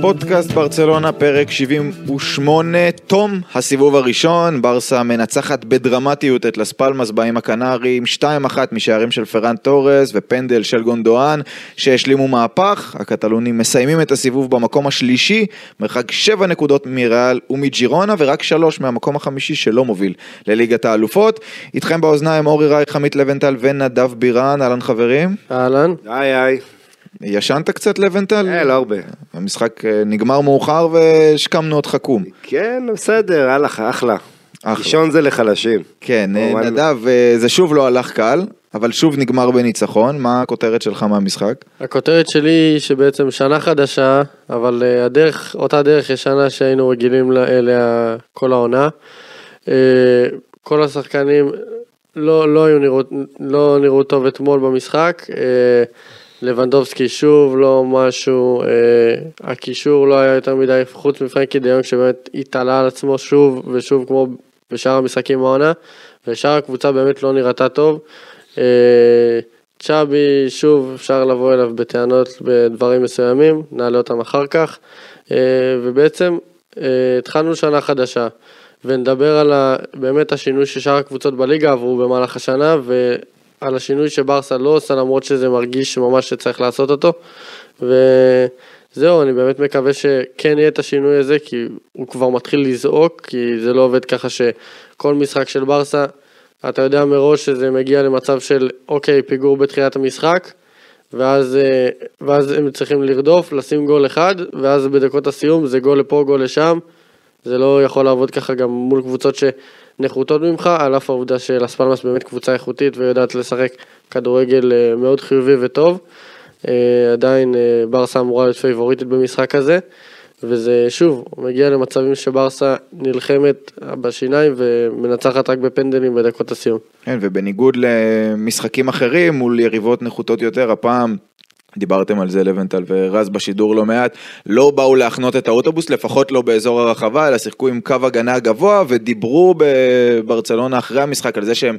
פודקאסט ברצלונה, פרק 78, תום הסיבוב הראשון, ברסה מנצחת בדרמטיות את לס פלמאס באים הקנרים, 2-1 משערים של פרן תורס ופנדל של גונדואן שהשלימו מהפך, הקטלונים מסיימים את הסיבוב במקום השלישי, מרחק 7 נקודות מריאל ומג'ירונה ורק 3 מהמקום החמישי שלא מוביל לליגת האלופות. איתכם באוזניים אורי רייך, עמית לבנטל ונדב בירן, אהלן חברים. אהלן. היי היי. ישנת קצת לבנטל? אה, לא הרבה. המשחק אה, נגמר מאוחר והשכמנו אותך קום. כן, בסדר, הלך, אחלה. אחלה. לישון זה לחלשים. כן, אה. נדב, אה, זה שוב לא הלך קל, אבל שוב נגמר בניצחון, מה הכותרת שלך מהמשחק? הכותרת שלי היא שבעצם שנה חדשה, אבל הדרך, אותה דרך ישנה שהיינו רגילים אליה כל העונה. כל השחקנים לא, לא, היו נראות, לא נראו טוב אתמול במשחק. לבנדובסקי שוב לא משהו, אה, הקישור לא היה יותר מדי, חוץ מפרנקי דיון שבאמת התעלה על עצמו שוב ושוב כמו בשאר המשחקים בעונה, ושאר הקבוצה באמת לא נראתה טוב. אה, צ'אבי, שוב אפשר לבוא אליו בטענות בדברים מסוימים, נעלה אותם אחר כך, אה, ובעצם אה, התחלנו שנה חדשה, ונדבר על ה, באמת השינוי ששאר הקבוצות בליגה עברו במהלך השנה, ועל השינוי שברסה לא עושה למרות שזה מרגיש ממש שצריך לעשות אותו, וזהו, אני באמת מקווה שכן יהיה את השינוי הזה, כי הוא כבר מתחיל לזעוק, כי זה לא עובד ככה שכל משחק של ברסה אתה יודע מראש שזה מגיע למצב של אוקיי, פיגור בתחילת המשחק, ואז, אה, ואז הם צריכים לרדוף, לשים גול אחד, ואז בדקות הסיום זה גול לפה, גול לשם. זה לא יכול לעבוד ככה גם מול קבוצות שנחותות ממך, על אף העובדה שלספלמאס באמת קבוצה איכותית ויודעת לשחק כדורגל אה, מאוד חיובי וטוב. אה, עדיין אה, ברסה אמורה להיות פייבוריטית במשחק הזה. וזה שוב, מגיע למצבים שברסה נלחמת בשיניים ומנצחת רק בפנדלים בדקות הסיום. כן, ובניגוד למשחקים אחרים מול יריבות נחותות יותר, הפעם דיברתם על זה לבנטל ורז בשידור לא מעט, לא באו להחנות את האוטובוס, לפחות לא באזור הרחבה, אלא שיחקו עם קו הגנה גבוה ודיברו בברצלונה אחרי המשחק על זה שהם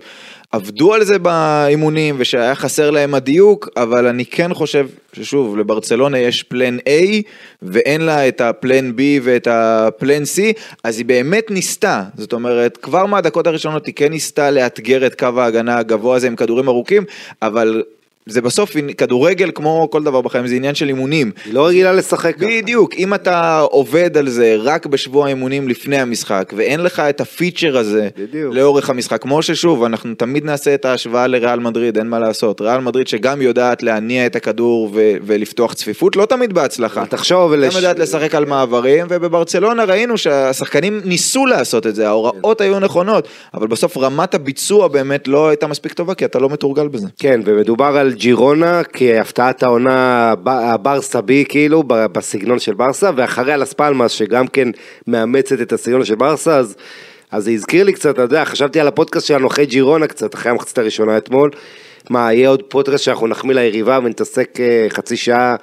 עבדו על זה באימונים ושהיה חסר להם הדיוק, אבל אני כן חושב ששוב, לברצלונה יש פלן A ואין לה את הפלן B ואת הפלן C, אז היא באמת ניסתה, זאת אומרת, כבר מהדקות הראשונות היא כן ניסתה לאתגר את קו ההגנה הגבוה הזה עם כדורים ארוכים, אבל... זה בסוף כדורגל כמו כל דבר בחיים זה עניין של אימונים. היא לא רגילה לשחק ככה. בדיוק, אם אתה עובד על זה רק בשבוע האימונים לפני המשחק ואין לך את הפיצ'ר הזה בדיוק. לאורך המשחק, כמו ששוב, אנחנו תמיד נעשה את ההשוואה לריאל מדריד, אין מה לעשות. ריאל מדריד שגם יודעת להניע את הכדור ו- ולפתוח צפיפות, לא תמיד בהצלחה. תחשוב, גם לש- יודעת לשחק על מעברים, ובברצלונה ראינו שהשחקנים ניסו לעשות את זה, ההוראות היו נכונות, אבל בסוף רמת הביצוע באמת לא הייתה מספיק טובה, כי אתה לא מתורגל בזה. כן, ומדובר על ג'ירונה כהפתעת העונה הב- הברסה בי כאילו, בסגנון של ברסה, ואחריה לס פלמאס שגם כן מאמצת את הסגנון של ברסה, אז, אז זה הזכיר לי קצת, אתה יודע, חשבתי על הפודקאסט שלנו אחרי ג'ירונה קצת, אחרי המחצית הראשונה אתמול. מה, יהיה עוד פודקאסט שאנחנו נחמיא ליריבה ונתעסק אה, חצי שעה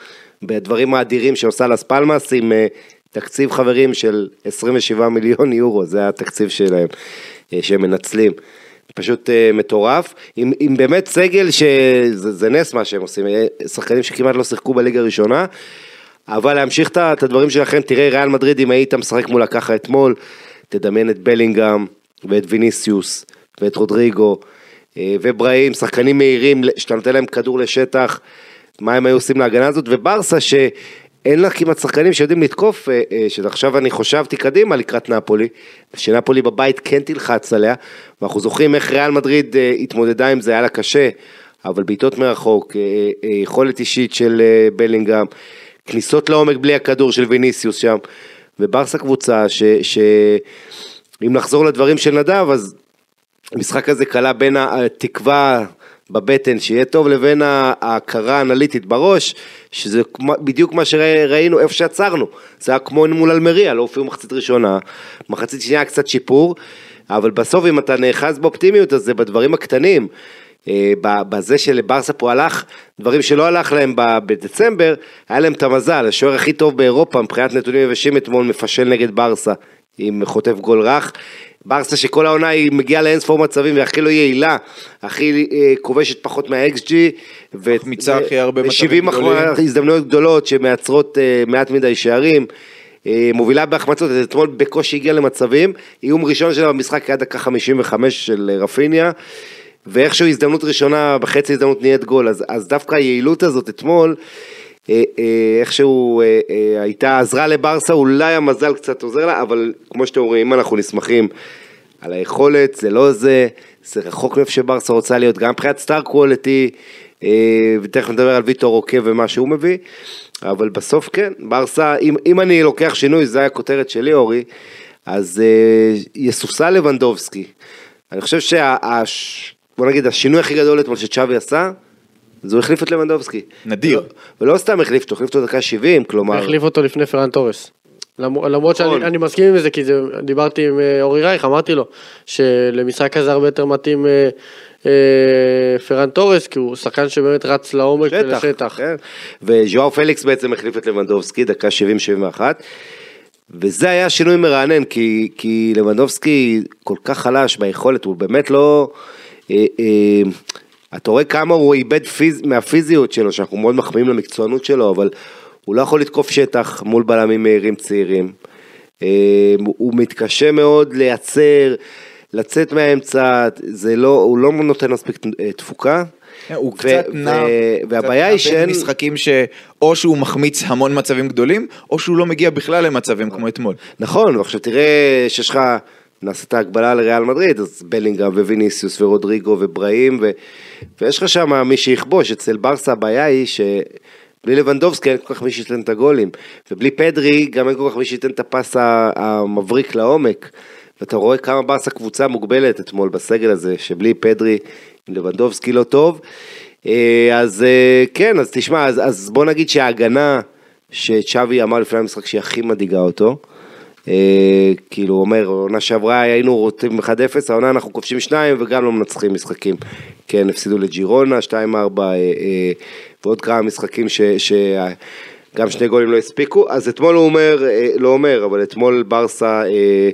בדברים האדירים שעושה לס פלמאס עם אה, תקציב חברים של 27 מיליון יורו, זה התקציב שלהם, אה, שהם מנצלים. פשוט uh, מטורף, עם, עם באמת סגל שזה זה נס מה שהם עושים, אה, שחקנים שכמעט לא שיחקו בליגה הראשונה, אבל להמשיך את את הדברים שלכם, תראה ריאל מדריד אם היית משחק מולה ככה אתמול, תדמיין את בלינגהם ואת ויניסיוס ואת רודריגו אה, ובראים, שחקנים מהירים שאתה נותן להם כדור לשטח, מה הם היו עושים להגנה הזאת, וברסה שאין לה כמעט שחקנים שיודעים לתקוף, אה, אה, שעכשיו אני חשבתי קדימה לקראת נפולי, שנפולי בבית כן תלחץ עליה, ואנחנו זוכרים איך ריאל מדריד אה, התמודדה עם זה, היה לה קשה, אבל בעיטות מרחוק, יכולת אישית של בלינגהם, כניסות לעומק בלי הכדור של ויניסיוס שם, וברסה קבוצה ש... ש... אם נחזור לדברים של נדב, אז המשחק הזה כלה בין התקווה בבטן שיהיה טוב לבין ההכרה האנליטית בראש, שזה בדיוק מה שראינו איפה שעצרנו. זה היה כמו מול אלמריה, לא הופיעו מחצית ראשונה, מחצית שנייה קצת שיפור, אבל בסוף אם אתה נאחז באופטימיות אז זה בדברים הקטנים. אה, בזה שלברסה פה הלך, דברים שלא הלך להם בדצמבר, היה להם את המזל, השוער הכי טוב באירופה מבחינת נתונים יבשים אתמול מפשל נגד ברסה, עם חוטף גול רך. ברסה שכל העונה היא מגיעה לאין ספור מצבים והכי לא יעילה, הכי אה, כובשת פחות מה-XG. מחמיצה הכי הרבה מצבים 70 גדולים. הזדמנויות גדולות שמייצרות אה, מעט מדי שערים. אה, מובילה בהחמצות, אתמול בקושי הגיעה למצבים, איום ראשון שלה במשחק היה דקה 55 של רפיניה, ואיכשהו הזדמנות ראשונה, בחצי הזדמנות נהיית גול, אז, אז דווקא היעילות הזאת אתמול, איכשהו אה, אה, הייתה עזרה לברסה, אולי המזל קצת עוזר לה, אבל כמו שאתם אומרים, אם אנחנו נסמכים על היכולת, זה לא זה, זה רחוק מאיפה שברסה רוצה להיות, גם מבחינת סטאר קוולטי, ותכף נדבר על ויטור רוקה ומה שהוא מביא, אבל בסוף כן, ברסה, אם, אם אני לוקח שינוי, זו הייתה הכותרת שלי אורי, אז אה, יסופסל לבנדובסקי. אני חושב שה... בוא נגיד, השינוי הכי גדול אתמול שצ'אבי עשה, זה הוא החליף את לבנדובסקי. נדיר. ולא, ולא סתם החליף אותו, החליף אותו דקה 70, כלומר... החליף אותו לפני פרן תורס. למ- למרות נכון. שאני אני מסכים עם זה, כי זה, דיברתי עם אה, אורי רייך, אמרתי לו שלמשחק הזה הרבה יותר מתאים אה, אה, פרן תורס, כי הוא שחקן שבאמת רץ לעומק שטח, ולשטח. כן. וז'ואר פליקס בעצם החליף את לבנדובסקי, דקה 70-71. וזה היה שינוי מרענן, כי, כי לבנדובסקי כל כך חלש ביכולת, הוא באמת לא... אה, אה, אתה רואה כמה הוא איבד פיז, מהפיזיות שלו, שאנחנו מאוד מחמיאים למקצוענות שלו, אבל הוא לא יכול לתקוף שטח מול בלמים מהירים צעירים. אה, הוא מתקשה מאוד לייצר, לצאת מהאמצע, זה לא, הוא לא נותן מספיק אה, תפוקה. הוא ו- קצת נע, והבעיה היא שאין- משחקים שאו שהוא מחמיץ המון מצבים גדולים, או שהוא לא מגיע בכלל למצבים כמו אתמול. נכון, ועכשיו תראה שיש לך, נעשה את ההקבלה לריאל מדריד, אז בלינגהם וויניסיוס ורודריגו ובראים, ו... ויש לך שם מי שיכבוש, אצל ברסה הבעיה היא שבלי לבנדובסקי אין כל כך מי שייתן את הגולים, ובלי פדרי גם אין כל כך מי שייתן את הפס המבריק לעומק. ואתה רואה כמה ברסה קבוצה מוגבלת אתמול בסגל הזה, שבלי פדרי עם לבנדובסקי לא טוב. אה, אז אה, כן, אז תשמע, אז, אז בוא נגיד שההגנה שצ'אבי אמר לפני המשחק שהיא הכי מדאיגה אותו, כאילו הוא אומר, עונה שעברה היינו רוצים 1-0, העונה אנחנו כובשים שניים וגם לא מנצחים משחקים. כן, הפסידו לג'ירונה, 2-4 אה, אה, ועוד כמה משחקים ש... ש גם שני גולים לא הספיקו, אז אתמול הוא אומר, אה, לא אומר, אבל אתמול ברסה אה,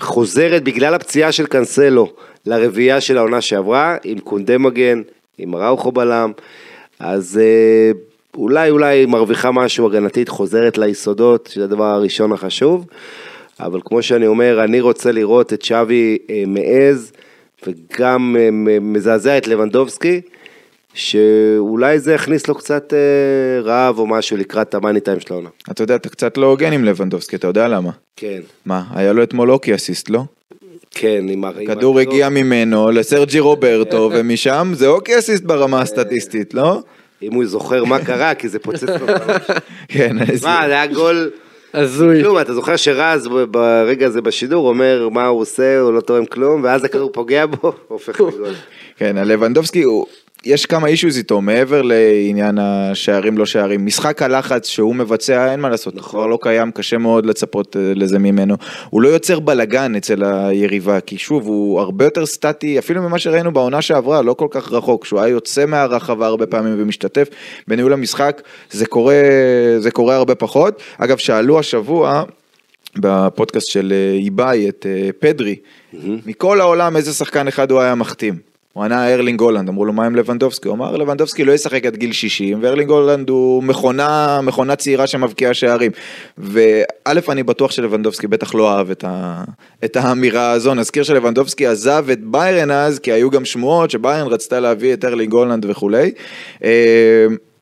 חוזרת בגלל הפציעה של קאנסלו לרביעייה של העונה שעברה, עם קונדה מגן, עם ראוכו בלם, אז אה, אולי אולי מרוויחה משהו הגנתית, חוזרת ליסודות, שזה הדבר הראשון החשוב, אבל כמו שאני אומר, אני רוצה לראות את שווי אה, מעז, וגם אה, מזעזע את לבנדובסקי, שאולי זה יכניס לו קצת אה, רעב או משהו לקראת המאני טיים של העונה. אתה יודע, אתה קצת לא הוגן עם לבנדובסקי, אתה יודע למה? כן, מה, היה לו אתמול אוקי אסיסט, לא? כן, עם ה... עם כדור הגיע ממנו לסרג'י רוברטו, ומשם זה אוקי אסיסט ברמה הסטטיסטית, לא? אם הוא זוכר מה קרה, כי זה פוצץ לו. בראש. כן, איזה- מה, זה היה גול... הזוי. כלום, אתה זוכר שרז ברגע הזה בשידור אומר מה הוא עושה, הוא לא תורם כלום, ואז הכדור פוגע בו, הופך לגול. כן, הלבנדובסקי, הוא- יש כמה אישוז איתו, מעבר לעניין השערים לא שערים. משחק הלחץ שהוא מבצע, אין מה לעשות, הוא כבר לא קיים, קשה מאוד לצפות אה, לזה ממנו. הוא לא יוצר בלאגן אצל היריבה, כי שוב, הוא הרבה יותר סטטי, אפילו ממה שראינו בעונה שעברה, לא כל כך רחוק, שהוא היה יוצא מהרחבה הרבה פעמים ומשתתף בניהול המשחק, זה קורה, זה קורה הרבה פחות. אגב, שאלו השבוע, בפודקאסט של אה, איבאי את אה, פדרי, מכל העולם איזה שחקן אחד הוא היה מחתים. הוא ענה ארלינג הולנד, אמרו לו מה עם לבנדובסקי? הוא אמר לבנדובסקי לא ישחק עד גיל 60 וארלינג הולנד הוא מכונה, מכונה צעירה שמבקיעה שערים. וא' אני בטוח שלבנדובסקי בטח לא אהב את, ה, את האמירה הזו, נזכיר שלבנדובסקי עזב את ביירן אז כי היו גם שמועות שביירן רצתה להביא את ארלינג הולנד וכולי.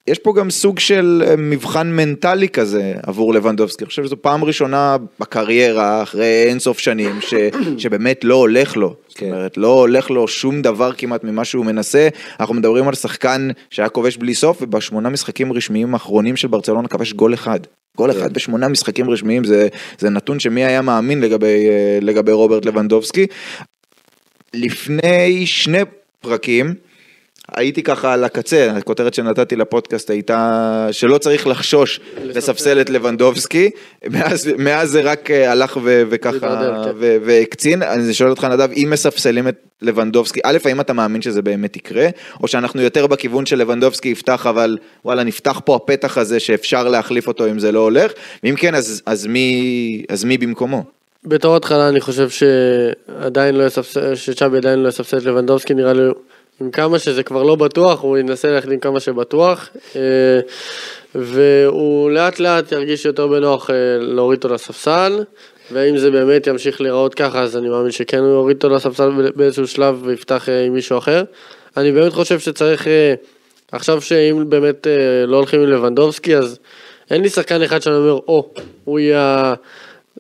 יש פה גם סוג של אה, מבחן מנטלי כזה עבור לבנדובסקי, אני חושב שזו פעם ראשונה בקריירה אחרי אינסוף שנים ש, שבאמת לא הולך לו, זאת כן. אומרת לא הולך לו שום דבר כמעט ממה שהוא מנסה, אנחנו מדברים על שחקן שהיה כובש בלי סוף ובשמונה משחקים רשמיים האחרונים של ברצלונה כבש גול אחד. גול אחד בשמונה משחקים רשמיים זה, זה נתון שמי היה מאמין לגבי, אה, לגבי רוברט לבנדובסקי. לפני שני פרקים הייתי ככה על הקצה, הכותרת שנתתי לפודקאסט הייתה שלא צריך לחשוש לספסל את לבנדובסקי, מאז, מאז זה רק אה, הלך ו, וככה כן. והקצין, אני שואל אותך נדב, אם מספסלים את לבנדובסקי, א', האם אתה מאמין שזה באמת יקרה, או שאנחנו יותר בכיוון של לבנדובסקי יפתח, אבל וואלה, נפתח פה הפתח הזה שאפשר להחליף אותו אם זה לא הולך, ואם כן, אז, אז, מי, אז מי במקומו? בתור התחלה אני חושב שעדיין לא יספסל, שצ'אבי עדיין לא יספסל את לבנדובסקי, נראה לי עם כמה שזה כבר לא בטוח, הוא ינסה ללכת עם כמה שבטוח, אה, והוא לאט לאט ירגיש יותר בנוח אה, להוריד אותו לספסל, ואם זה באמת ימשיך להיראות ככה, אז אני מאמין שכן הוא יוריד אותו לספסל באיזשהו שלב ויפתח אה, עם מישהו אחר. אני באמת חושב שצריך, עכשיו שאם באמת לא הולכים עם לבנדובסקי, אז אין לי שחקן אחד שאני אומר, או, הוא יהיה...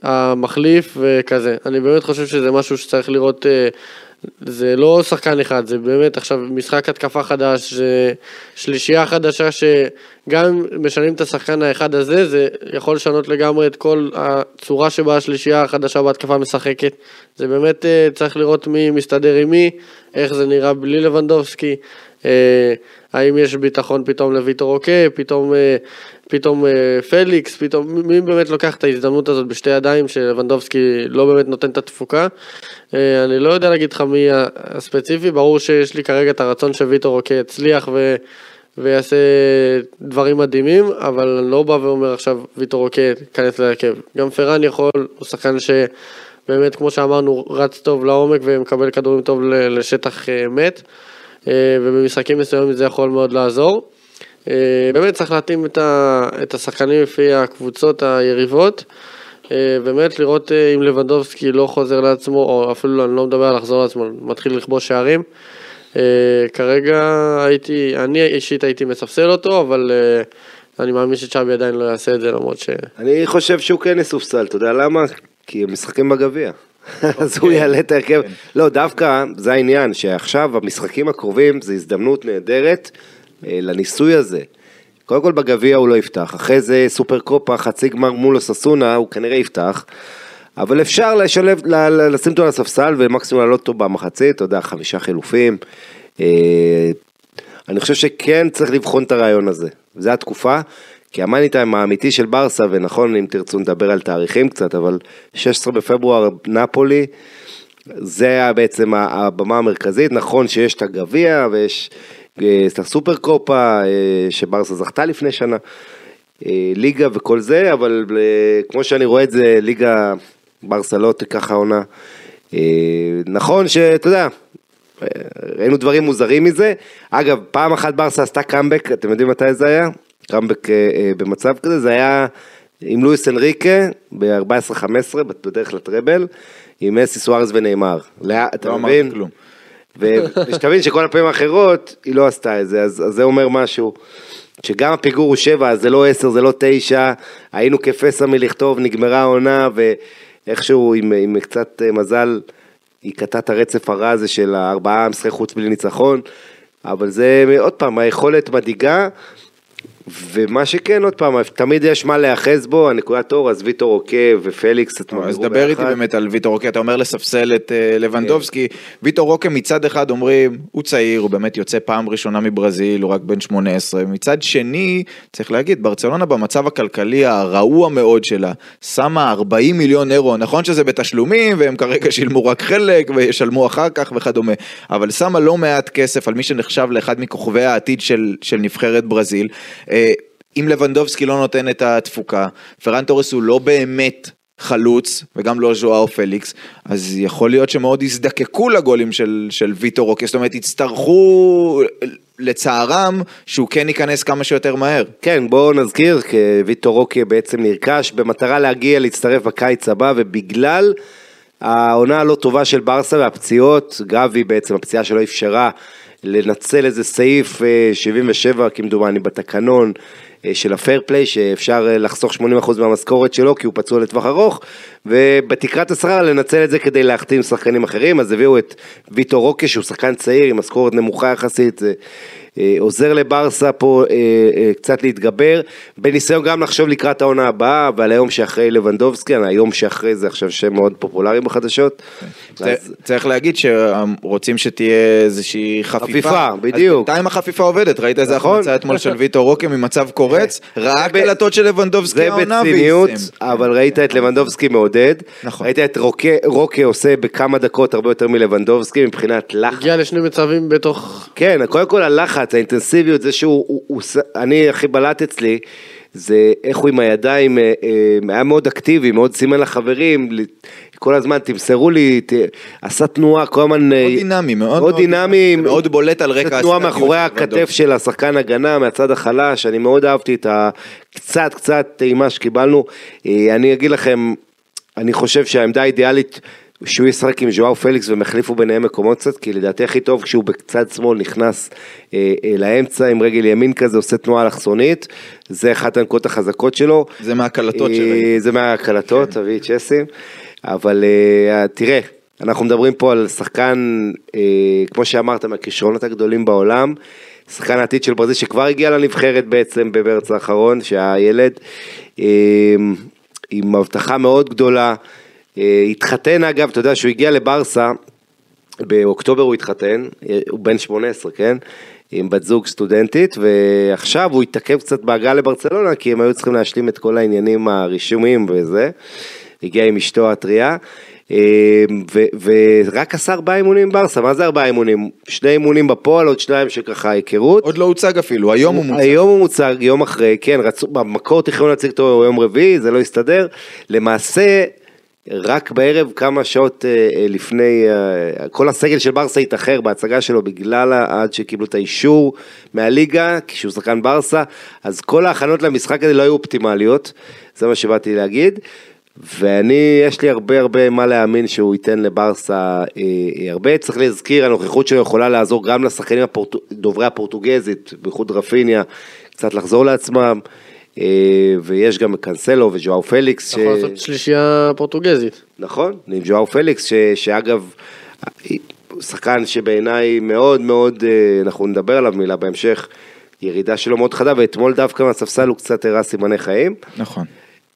המחליף וכזה. אני באמת חושב שזה משהו שצריך לראות, זה לא שחקן אחד, זה באמת עכשיו משחק התקפה חדש, זה שלישייה חדשה שגם אם משנים את השחקן האחד הזה, זה יכול לשנות לגמרי את כל הצורה שבה השלישייה החדשה בהתקפה משחקת. זה באמת אה, צריך לראות מי מסתדר עם מי, איך זה נראה בלי לבנדובסקי. אה, האם יש ביטחון פתאום לויטור אוקה, פתאום, אה, פתאום אה, פליקס, פתאום, מי באמת לוקח את ההזדמנות הזאת בשתי ידיים שלבנדובסקי לא באמת נותן את התפוקה. אה, אני לא יודע להגיד לך מי הספציפי, ברור שיש לי כרגע את הרצון שוויטור אוקה יצליח ו... ויעשה דברים מדהימים, אבל אני לא בא ואומר עכשיו ויטור אוקה, כנס להרכב. גם פרן יכול, הוא שחקן שבאמת, כמו שאמרנו, רץ טוב לעומק ומקבל כדורים טוב לשטח אה, מת, ובמשחקים מסוימים זה יכול מאוד לעזור. אה, באמת צריך להתאים את, ה, את השחקנים לפי הקבוצות היריבות. אה, באמת לראות אה, אם לבנדובסקי לא חוזר לעצמו, או אפילו אני לא מדבר על לחזור לעצמו, מתחיל לכבוש שערים. כרגע הייתי, אני אישית הייתי מספסל אותו, אבל אני מאמין שצ'אבי עדיין לא יעשה את זה, למרות ש... אני חושב שהוא כן יסופסל, אתה יודע למה? כי הם משחקים בגביע. אז הוא יעלה את ההרכב. לא, דווקא זה העניין, שעכשיו המשחקים הקרובים זה הזדמנות נהדרת לניסוי הזה. קודם כל בגביע הוא לא יפתח, אחרי זה סופר קופה, חצי גמר מול אססונה, הוא כנראה יפתח. אבל אפשר לשלב, לשים אותו על הספסל ומקסימום לעלות אותו במחצית, אתה יודע, חמישה חילופים. אה, אני חושב שכן צריך לבחון את הרעיון הזה. זו התקופה, כי המאני טיים האמיתי של ברסה, ונכון, אם תרצו נדבר על תאריכים קצת, אבל 16 בפברואר, נפולי, זה היה בעצם הבמה המרכזית. נכון שיש את הגביע ויש אה, את הסופר קופה, אה, שברסה זכתה לפני שנה, אה, ליגה וכל זה, אבל אה, כמו שאני רואה את זה, ליגה ברסה לא תיקח העונה. אה, נכון שאתה יודע, אה, ראינו דברים מוזרים מזה. אגב, פעם אחת ברסה עשתה קאמבק, אתם יודעים מתי זה היה? קאמבק אה, אה, במצב כזה, זה היה עם לואיס אנריקה ב-14-15 בדרך לטראבל, עם מסי סוארז ונאמר. לא? אמרתי כלום. ושתבין שכל הפעמים האחרות היא לא עשתה את זה, אז, אז זה אומר משהו. שגם הפיגור הוא שבע, אז זה לא עשר, זה לא תשע, היינו כפסע מלכתוב, נגמרה העונה, ואיכשהו עם, עם קצת אה, מזל, היא קטעה את הרצף הרע הזה של הארבעה משחקי חוץ בלי ניצחון, אבל זה עוד פעם, היכולת מדאיגה, ומה שכן, עוד פעם, תמיד יש מה להיאחז בו, הנקודת אור, אז ויטור אוקה ופליקס, אתם אז דבר איתי באמת על ויטור רוקה, אתה אומר לספסל את אה, לבנדובסקי, ויטור רוקה מצד אחד אומרים, הוא צעיר, הוא באמת יוצא פעם ראשונה מברזיל, הוא רק בן 18, מצד שני, צריך להגיד, ברצלונה במצב הכלכלי הרעוע מאוד שלה, שמה 40 מיליון אירו, נכון שזה בתשלומים, והם כרגע שילמו רק חלק, וישלמו אחר כך וכדומה, אבל שמה לא מעט כסף על מי שנחשב לאחד מכוכבי העתיד של, של נבחרת ברזיל. אה, אם לבנדובסקי לא נותן את התפוקה, פרן תורס הוא לא באמת חלוץ, וגם לא ז'ואאו פליקס, אז יכול להיות שמאוד יזדקקו לגולים של, של ויטור רוקה, זאת אומרת יצטרכו לצערם שהוא כן ייכנס כמה שיותר מהר. כן, בואו נזכיר, כי ויטור רוקי בעצם נרכש במטרה להגיע להצטרף בקיץ הבא, ובגלל העונה הלא טובה של ברסה והפציעות, גבי בעצם, הפציעה שלו אפשרה לנצל איזה סעיף אה, 77 כמדומני בתקנון אה, של הפייר פליי, שאפשר אה, לחסוך 80% מהמשכורת שלו כי הוא פצוע לטווח ארוך, ובתקרת השכר לנצל את זה כדי להחתים שחקנים אחרים, אז הביאו את ויטור רוקה שהוא שחקן צעיר עם משכורת נמוכה יחסית, אה, עוזר לברסה פה אה, אה, קצת להתגבר, בניסיון גם לחשוב לקראת העונה הבאה, ועל היום שאחרי לבנדובסקי, היום שאחרי זה עכשיו שם מאוד פופולרי בחדשות. אז- צריך להגיד שרוצים שתהיה איזושהי חפיפה. חפיפה, אז בדיוק. בינתיים החפיפה עובדת, ראית איזה נכון. החמצה אתמול של ויטור רוקה ממצב קורץ, ראה קלטות של לבנדובסקי זה העונה בציניות. אבל ראית את לבנדובסקי מעודד, נכון. ראית את רוקה, רוקה עושה בכמה דקות הרבה יותר מלבנדובסקי מבחינת לחץ. הגיע לשני מצבים בתוך... כן, קודם כל הלחץ, האינטנסיביות, זה שהוא, הוא, הוא, אני הכי בלט אצלי, זה איך הוא עם הידיים, אה, אה, היה מאוד אקטיבי, מאוד סימן לחברים, כל הזמן תמסרו לי, ת, עשה תנועה, כל הזמן... אה, מאוד דינמי, מאוד מאוד דינמי, מאוד בולט על רקע תנועה מאחורי הכתף. של השחקן הגנה מהצד החלש, אני מאוד אהבתי את הקצת קצת טעימה שקיבלנו. אני אגיד לכם, אני חושב שהעמדה האידיאלית שהוא ישחק עם ז'ואר פליקס והם החליפו ביניהם מקומות קצת, כי לדעתי הכי טוב כשהוא בצד שמאל נכנס אה, אה, לאמצע עם רגל ימין כזה, עושה תנועה אלכסונית, זה אחת הנקודות החזקות שלו. זה מהקלטות אה, שראיתי. זה מהקלטות, תביא צ'סים, אבל אה, תראה, אנחנו מדברים פה על שחקן, אה, כמו שאמרת, מהכישרונות הגדולים בעולם, שחקן העתיד של ברזיל שכבר הגיע לנבחרת בעצם במרץ האחרון, שהיה ילד, אה, עם הבטחה מאוד גדולה, התחתן אגב, אתה יודע שהוא הגיע לברסה, באוקטובר הוא התחתן, אה, הוא בן 18, כן? עם בת זוג סטודנטית, ועכשיו הוא התעכב קצת בהגעה לברצלונה, כי הם היו צריכים להשלים את כל העניינים הרישומים וזה. הגיע עם אשתו הטריה, אה, ו- ורק עשה ארבעה אימונים עם ברסה, מה זה ארבעה אימונים? שני אימונים בפועל, עוד שניים שככה היכרות. עוד לא הוצג אפילו, היום הוא מוצג. היום הוא מוצג, יום אחרי, כן, רצו, במקור תכנון להציג אותו יום רביעי, זה לא הסתדר. למעשה, רק בערב כמה שעות אה, אה, לפני, אה, כל הסגל של ברסה התאחר בהצגה שלו בגלל עד שקיבלו את האישור מהליגה, כשהוא שחקן ברסה, אז כל ההכנות למשחק הזה לא היו אופטימליות, זה מה שבאתי להגיד. ואני, יש לי הרבה הרבה מה להאמין שהוא ייתן לברסה אה, הרבה. צריך להזכיר, הנוכחות שלו יכולה לעזור גם לשחקנים הפורט... דוברי הפורטוגזית, בייחוד רפיניה, קצת לחזור לעצמם. אה, ויש גם קנסלו וז'ואר פליקס. יכול לעשות שלישייה פורטוגזית. נכון, עם ז'ואר פליקס, ש... שאגב, שחקן שבעיניי מאוד מאוד, אה, אנחנו נדבר עליו מילה בהמשך, ירידה שלו מאוד חדה, ואתמול דווקא מהספסל הוא קצת הראה סימני חיים. נכון.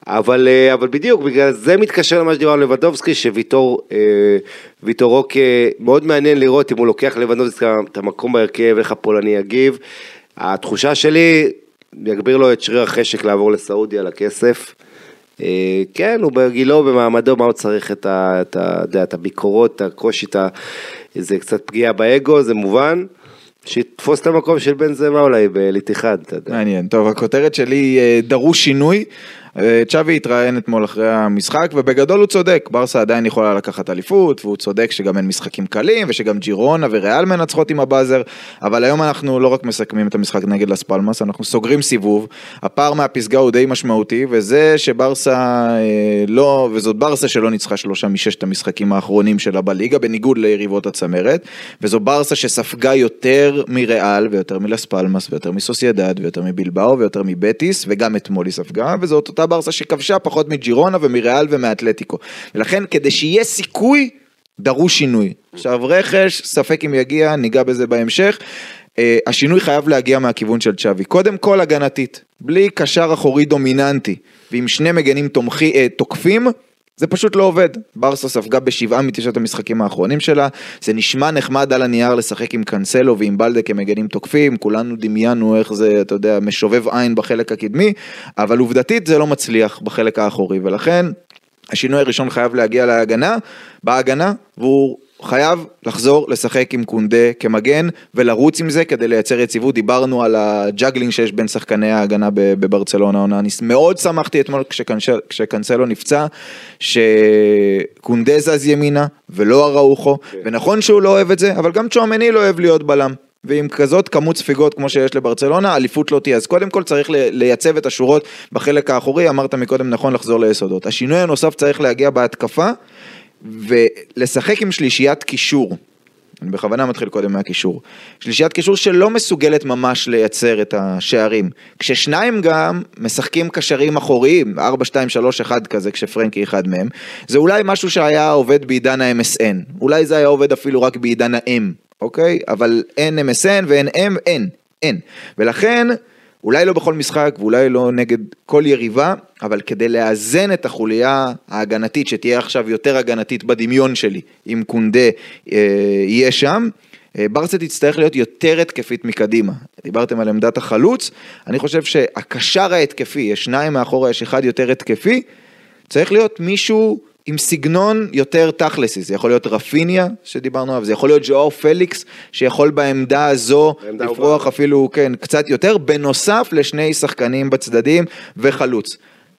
אבל, אה, אבל בדיוק, בגלל זה מתקשר למה שדיברנו על לבנדובסקי, שוויטור ויטור רוקה, מאוד מעניין לראות אם הוא לוקח לבנדובסקי את המקום בהרכב, איך הפולני יגיב. התחושה שלי, יגביר לו את שריר החשק לעבור לסעודיה לכסף. אה, כן, הוא בגילו, במעמדו, מה הוא צריך את, ה, את, ה, יודע, את הביקורות, את הקושי, את ה, זה קצת פגיעה באגו, זה מובן. שיתפוס את המקום של בן זמה אולי בעלית אחד, אתה יודע. מעניין. טוב, הכותרת שלי אה, דרוש שינוי. אה, צ'אבי התראיין אתמול אחרי המשחק, ובגדול הוא צודק, ברסה עדיין יכולה לקחת אליפות, והוא צודק שגם אין משחקים קלים, ושגם ג'ירונה וריאל מנצחות עם הבאזר, אבל היום אנחנו לא רק מסכמים את המשחק נגד לס פלמאס, אנחנו סוגרים סיבוב, הפער מהפסגה הוא די משמעותי, וזה שברסה אה, לא, וזאת ברסה שלא ניצחה שלושה מששת המשחקים האחרונים שלה בליגה, בניגוד ליריבות הצמרת, וזו ברסה שספגה יותר מריאל, ויותר מלס פלמאס, ויותר מסוסיידד, ויותר מבלבאו, ויותר מבטיס, וגם אתמול היא ספגה, וזאת אותה ברסה שכבשה פחות מג'ירונה ומריאל ומאתלטיקו. ולכן כדי שיהיה סיכוי, דרוש שינוי. עכשיו רכש, ספק אם יגיע, ניגע בזה בהמשך. אה, השינוי חייב להגיע מהכיוון של צ'אבי. קודם כל הגנתית, בלי קשר אחורי דומיננטי, ועם שני מגנים תומכי, אה, תוקפים, זה פשוט לא עובד. ברסה ספגה בשבעה מתשעת המשחקים האחרונים שלה, זה נשמע נחמד על הנייר לשחק עם קאנסלו ועם בלדה כמגנים תוקפים, כולנו דמיינו איך זה, אתה יודע, משובב עין בחלק הקדמי, אבל עובדתית זה לא מצליח בחלק האחורי, ולכן השינוי הראשון חייב להגיע להגנה, בהגנה, והוא חייב לחזור לשחק עם קונדה כמגן ולרוץ עם זה כדי לייצר יציבות, דיברנו על ה juggling שיש בין שחקני ההגנה בברצלונה העונה, אני מאוד שמחתי אתמול כשקנסלו נפצע, שקונדה זז ימינה ולא אראוחו, ונכון שהוא לא אוהב את זה, אבל גם צ'ואמני לא אוהב להיות בלם. ועם כזאת כמות ספיגות כמו שיש לברצלונה, אליפות לא תהיה. אז קודם כל צריך לייצב את השורות בחלק האחורי, אמרת מקודם נכון לחזור ליסודות. השינוי הנוסף צריך להגיע בהתקפה, ולשחק עם שלישיית קישור. אני בכוונה מתחיל קודם מהקישור. שלישיית קישור שלא מסוגלת ממש לייצר את השערים. כששניים גם משחקים קשרים אחוריים, 4, 2, 3, 1 כזה, כשפרנקי אחד מהם, זה אולי משהו שהיה עובד בעידן ה-MSN. אולי זה היה עובד אפילו רק בעידן ה-M, אוקיי? אבל אין MSN ואין M, אין. אין. ולכן, אולי לא בכל משחק ואולי לא נגד כל יריבה, אבל כדי לאזן את החוליה ההגנתית, שתהיה עכשיו יותר הגנתית בדמיון שלי, אם קונדה אה, יהיה שם, אה, ברסה תצטרך להיות יותר התקפית מקדימה. דיברתם על עמדת החלוץ, אני חושב שהקשר ההתקפי, יש שניים מאחורה, יש אחד יותר התקפי, צריך להיות מישהו עם סגנון יותר תכלסי, זה יכול להיות רפיניה שדיברנו עליו, זה יכול להיות ג'ואר פליקס שיכול בעמדה הזו לפרוח. אפילו, כן, קצת יותר, בנוסף לשני שחקנים בצדדים וחלוץ.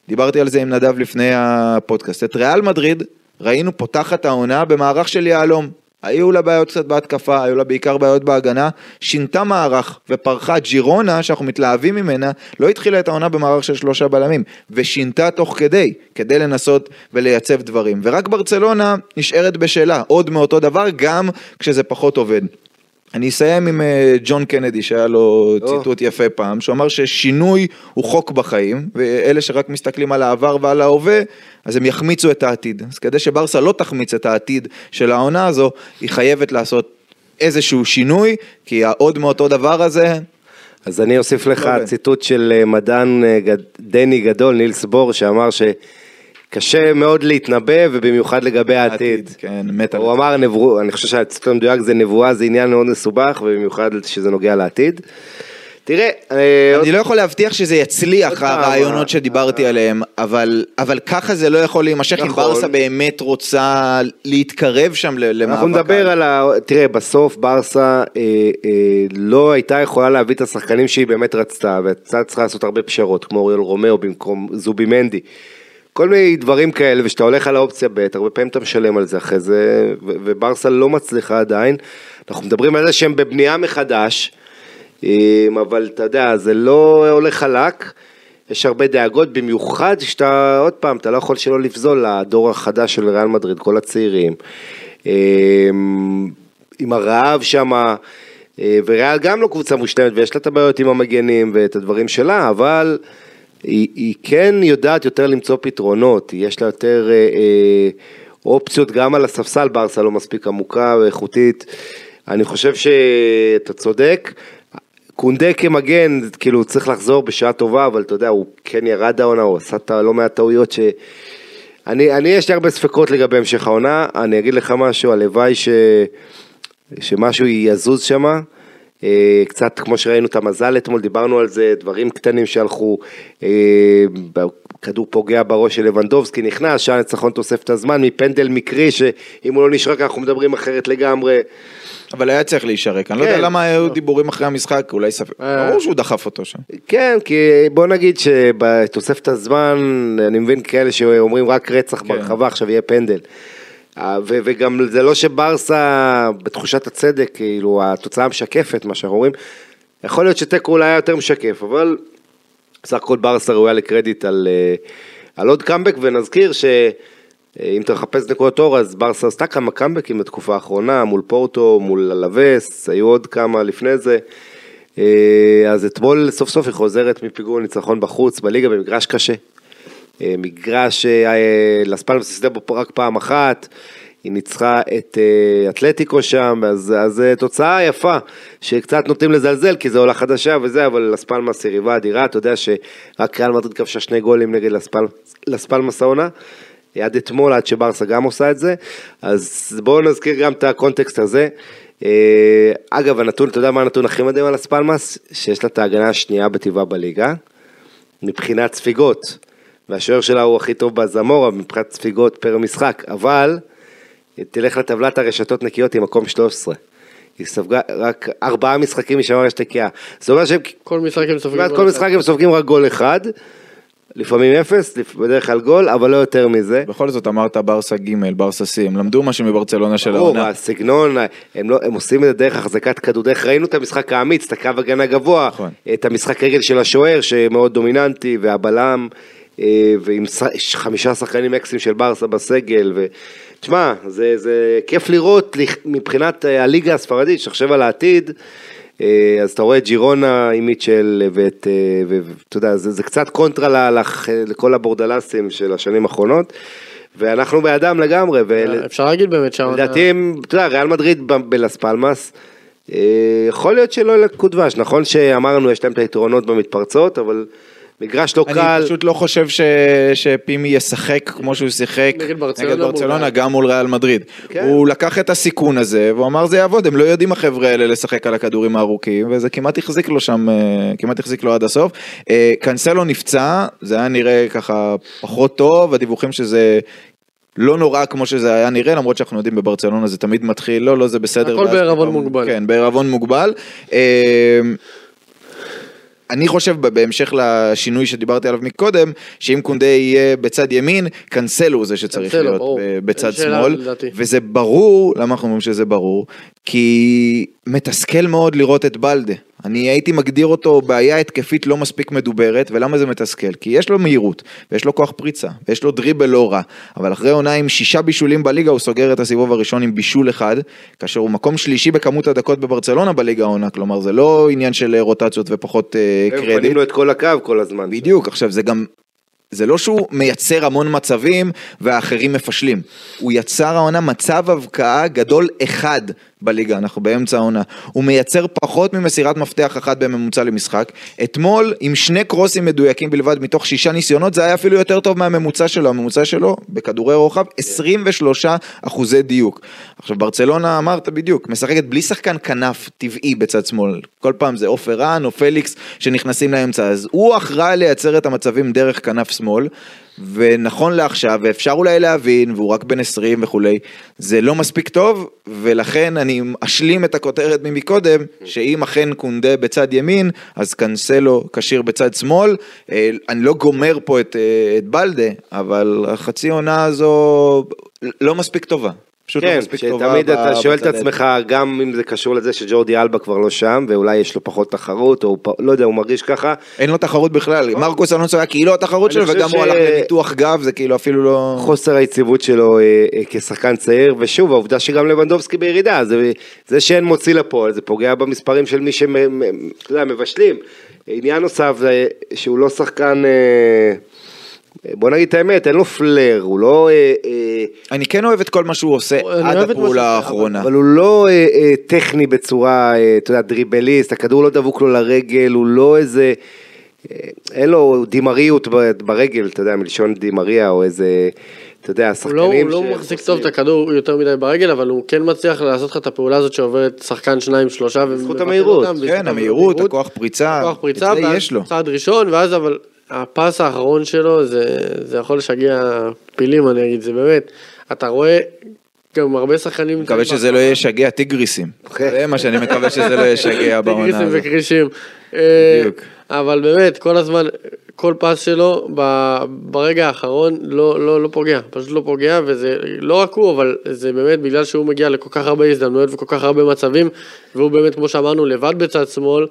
דיברתי על זה עם נדב לפני הפודקאסט. את ריאל מדריד ראינו פותחת העונה במערך של יהלום. היו לה בעיות קצת בהתקפה, היו לה בעיקר בעיות בהגנה, שינתה מערך ופרחה ג'ירונה, שאנחנו מתלהבים ממנה, לא התחילה את העונה במערך של שלושה בלמים, ושינתה תוך כדי, כדי לנסות ולייצב דברים. ורק ברצלונה נשארת בשלה, עוד מאותו דבר, גם כשזה פחות עובד. אני אסיים עם אה, ג'ון קנדי שהיה לו ציטוט יפה פעם, שהוא אמר ששינוי הוא חוק בחיים, ואלה שרק מסתכלים על העבר ועל ההווה, אז הם יחמיצו את העתיד. אז כדי שברסה לא תחמיץ את העתיד של העונה הזו, היא חייבת לעשות איזשהו שינוי, כי העוד מאותו דבר הזה, אז אני אוסיף לך לא. ציטוט של אה, מדען אה, דני גדול, נילס בור, שאמר שקשה מאוד להתנבא ובמיוחד לגבי העתיד. כן, מת הוא אמר נבואה, אני חושב שהציטוט המדויק זה נבואה זה עניין מאוד מסובך ובמיוחד שזה נוגע לעתיד. תראה, אה, אני לא יכול להבטיח שזה יצליח, הרעיונות אה, שדיברתי עליהם, אבל, אבל ככה זה לא יכול להימשך, אם נכון. ברסה באמת רוצה להתקרב שם למאבק. אנחנו נדבר על ה... תראה, בסוף ברסה אה, אה, לא הייתה יכולה להביא את השחקנים שהיא באמת רצתה, והייתה צריכה לעשות הרבה פשרות, כמו אוריול רומאו במקום זובימנדי. כל מיני דברים כאלה, וכשאתה הולך על האופציה ב', הרבה פעמים אתה משלם על זה אחרי זה, וברסה לא מצליחה עדיין. אנחנו מדברים על זה שהם בבנייה מחדש, אה, אבל אתה יודע, זה לא הולך חלק. יש הרבה דאגות, במיוחד שאתה, עוד פעם, אתה לא יכול שלא לפזול לדור החדש של ריאל מדריד, כל הצעירים. אה, עם הרעב שם, וריאל גם לא קבוצה מושלמת, ויש לה את הבעיות עם המגנים ואת הדברים שלה, אבל היא, היא כן יודעת יותר למצוא פתרונות, יש לה יותר אה, אה, אופציות גם על הספסל, ברסה לא מספיק עמוקה ואיכותית. אני חושב שאתה צודק. קונדה כמגן, כאילו צריך לחזור בשעה טובה, אבל אתה יודע, הוא כן ירד העונה, הוא עשה לא מעט טעויות ש... אני, אני יש לי הרבה ספקות לגבי המשך העונה, אני אגיד לך משהו, הלוואי ש... שמשהו יזוז שם, אה, קצת כמו שראינו את המזל אתמול, דיברנו על זה, דברים קטנים שהלכו, אה, כדור פוגע בראש של לבנדובסקי, נכנס, שער ניצחון תוספת הזמן, מפנדל מקרי, שאם הוא לא נשרק אנחנו מדברים אחרת לגמרי. אבל היה צריך להישרק, אני לא יודע כן. למה היו דיבורים אחרי המשחק, אולי ספק, אה. ברור שהוא דחף אותו שם. כן, כי בוא נגיד שבתוספת הזמן, אני מבין כאלה שאומרים רק רצח כן. ברחבה, עכשיו יהיה פנדל. אה, וגם זה לא שברסה, בתחושת הצדק, כאילו, התוצאה משקפת, מה שאנחנו אומרים. יכול להיות שתיקו אולי היה יותר משקף, אבל בסך הכל ברסה ראויה לקרדיט על, אה, על עוד קאמבק, ונזכיר שאם אתה מחפש נקודות אור, אז ברסה עשתה כמה קאמבקים בתקופה האחרונה, מול פורטו, מול אלווס, היו עוד כמה לפני זה. אה, אז אתמול סוף סוף היא חוזרת מפיגור ניצחון בחוץ בליגה במגרש קשה. אה, מגרש לספלמוס הפסידה בו רק פעם אחת, היא ניצחה את אה, אתלטיקו שם, אז, אז אה, תוצאה יפה, שקצת נוטים לזלזל כי זו עולה חדשה וזה, אבל לספלמוס יריבה אדירה, אתה יודע שרק ריאל מדריד כבשה שני גולים נגד לספל, לספלמוס העונה. עד אתמול, עד שברסה גם עושה את זה, אז בואו נזכיר גם את הקונטקסט הזה. אה, אגב, הנתון, אתה יודע מה הנתון הכי מדהים על הספלמס? שיש לה את ההגנה השנייה בטבעה בליגה, מבחינת ספיגות. והשוער שלה הוא הכי טוב בזמורה מבחינת ספיגות פר משחק, אבל תלך לטבלת הרשתות נקיות היא מקום 13. היא ספגה רק ארבעה משחקים משמר רשת נקייה. זאת אומרת שהם כל משחק הם סופגים. כל. משחק הם סופגים רק גול אחד, לפעמים אפס, בדרך כלל גול, אבל לא יותר מזה. בכל זאת אמרת ברסה ג', ברסה סי, הם למדו משהו מברצלונה של ברור, העונה. הסגנון, הם, לא, הם עושים את זה דרך החזקת כדור, דרך ראינו את המשחק האמיץ, את הקו הגנה גבוה, נכון. את המשחק רגל של השוער שמאוד דומיננטי, והבלם, ועם ש- חמישה שחקנים אקסים של ברסה בסגל, ותשמע, זה, זה כיף לראות מבחינת אה, הליגה הספרדית, שתחשב על העתיד. אה, אז אתה רואה את ג'ירונה עם מיטשל ואת, אה, ו- ואתה יודע, זה, זה קצת קונטרה לח- לכל הבורדלסים של השנים האחרונות, ואנחנו בעדם לגמרי, ול- אפשר להגיד באמת שהעונה... לדעתי הם, אתה יודע, ריאל מדריד בלס פלמאס, אה, יכול להיות שלא ילקקו דבש, נכון שאמרנו יש להם את היתרונות במתפרצות, אבל מגרש לא קל. אני פשוט לא חושב ש... שפימי ישחק כמו שהוא שיחק נגד ברצלונה נגד מול ברצלונה ריאל. גם מול ריאל מדריד. כן. הוא לקח את הסיכון הזה והוא אמר זה יעבוד, הם לא יודעים החבר'ה האלה לשחק על הכדורים הארוכים וזה כמעט החזיק לו שם, אה, כמעט החזיק לו עד הסוף. אה, קנסלו נפצע, זה היה נראה ככה פחות טוב, הדיווחים שזה... לא נורא כמו שזה היה נראה, למרות שאנחנו יודעים בברצלונה זה תמיד מתחיל, לא, לא, זה בסדר. הכל בעירבון מוגבל. כן, בעירבון מוגבל. אני חושב בהמשך לשינוי שדיברתי עליו מקודם, שאם קונדה יהיה בצד ימין, קנסלו הוא זה שצריך קנסלו, להיות ברור. ב- בצד שמאל, לדעתי. וזה ברור, למה אנחנו אומרים שזה ברור? כי מתסכל מאוד לראות את בלדה. אני הייתי מגדיר אותו בעיה התקפית לא מספיק מדוברת, ולמה זה מתסכל? כי יש לו מהירות, ויש לו כוח פריצה, ויש לו דריבל לא רע, אבל אחרי עונה עם שישה בישולים בליגה, הוא סוגר את הסיבוב הראשון עם בישול אחד, כאשר הוא מקום שלישי בכמות הדקות בברצלונה בליגה העונה, כלומר זה לא עניין של רוטציות ופחות אה, הם קרדיט. מפנים לו את כל הקו כל הזמן. בדיוק, עכשיו זה גם, זה לא שהוא מייצר המון מצבים והאחרים מפשלים. הוא יצר העונה מצב הבקעה גדול אחד בליגה, אנחנו באמצע העונה. הוא מייצר פחות ממסירת מפתח אחת בממוצע למשחק. אתמול, עם שני קרוסים מדויקים בלבד מתוך שישה ניסיונות, זה היה אפילו יותר טוב מהממוצע שלו. הממוצע שלו, בכדורי רוחב, 23 אחוזי דיוק. עכשיו, ברצלונה, אמרת בדיוק, משחקת בלי שחקן כנף טבעי בצד שמאל. כל פעם זה עופר רן או פליקס שנכנסים לאמצע. אז הוא אחראי לייצר את המצבים דרך כנף שמאל. ונכון לעכשיו, ואפשר אולי להבין, והוא רק בן 20 וכולי, זה לא מספיק טוב, ולכן אני אשלים את הכותרת ממקודם, שאם אכן קונדה בצד ימין, אז קנסלו כשיר בצד שמאל. אה, אני לא גומר פה את, אה, את בלדה, אבל החצי עונה הזו לא מספיק טובה. פשוט לא כן, מספיק טובה. שתמיד ב- אתה שואל את עצמך, גם אם זה קשור לזה שג'ורדי אלבה כבר לא שם, ואולי יש לו פחות תחרות, או הוא לא יודע, הוא מרגיש ככה. אין לו תחרות בכלל, מרקוס אלונסו היה כאילו התחרות שלו, וגם הוא ש- הלך לניתוח גב, זה כאילו אפילו לא... חוסר היציבות שלו אה, אה, כשחקן צעיר, ושוב, העובדה שגם לבנדובסקי בירידה, זה, זה שאין מוציא לפועל, זה פוגע במספרים של מי שאתה יודע, מבשלים. עניין נוסף שהוא לא שחקן, אה, בוא נגיד את האמת, אין לו פלר, הוא לא... אה, אה, אני כן אוהב את כל מה שהוא עושה עד הפעולה האחרונה. אבל הוא לא אה, טכני בצורה, אתה יודע, דריבליסט, הכדור לא דבוק לו לרגל, הוא לא איזה, אין לו דימריות ברגל, אתה יודע, מלשון דימריה, או איזה, אתה יודע, הוא השחקנים לא, הוא לא ש- מחזיק טוב את הכדור יותר מדי ברגל, אבל הוא כן מצליח לעשות לך את הפעולה הזאת שעוברת שחקן שניים שלושה. ומבטל המהירות. אותם, כן, המהירות, הכוח פריצה, הכוח פריצה, ואז יש לו. צעד ראשון, ואז אבל הפס האחרון שלו, זה, זה יכול לשגע פילים, אני אגיד, זה באמת, אתה רואה גם הרבה שחקנים... מקווה שזה לא ישגע טיגריסים. אוקיי. זה מה שאני מקווה שזה לא ישגע בעונה טיגריסים הזאת. וקרישים. אה, בדיוק. אבל באמת, כל הזמן, כל פס שלו ב- ברגע האחרון לא, לא, לא פוגע, פשוט לא פוגע, וזה לא רק הוא, אבל זה באמת בגלל שהוא מגיע לכל כך הרבה הזדמנויות וכל כך הרבה מצבים, והוא באמת, כמו שאמרנו, לבד בצד שמאל,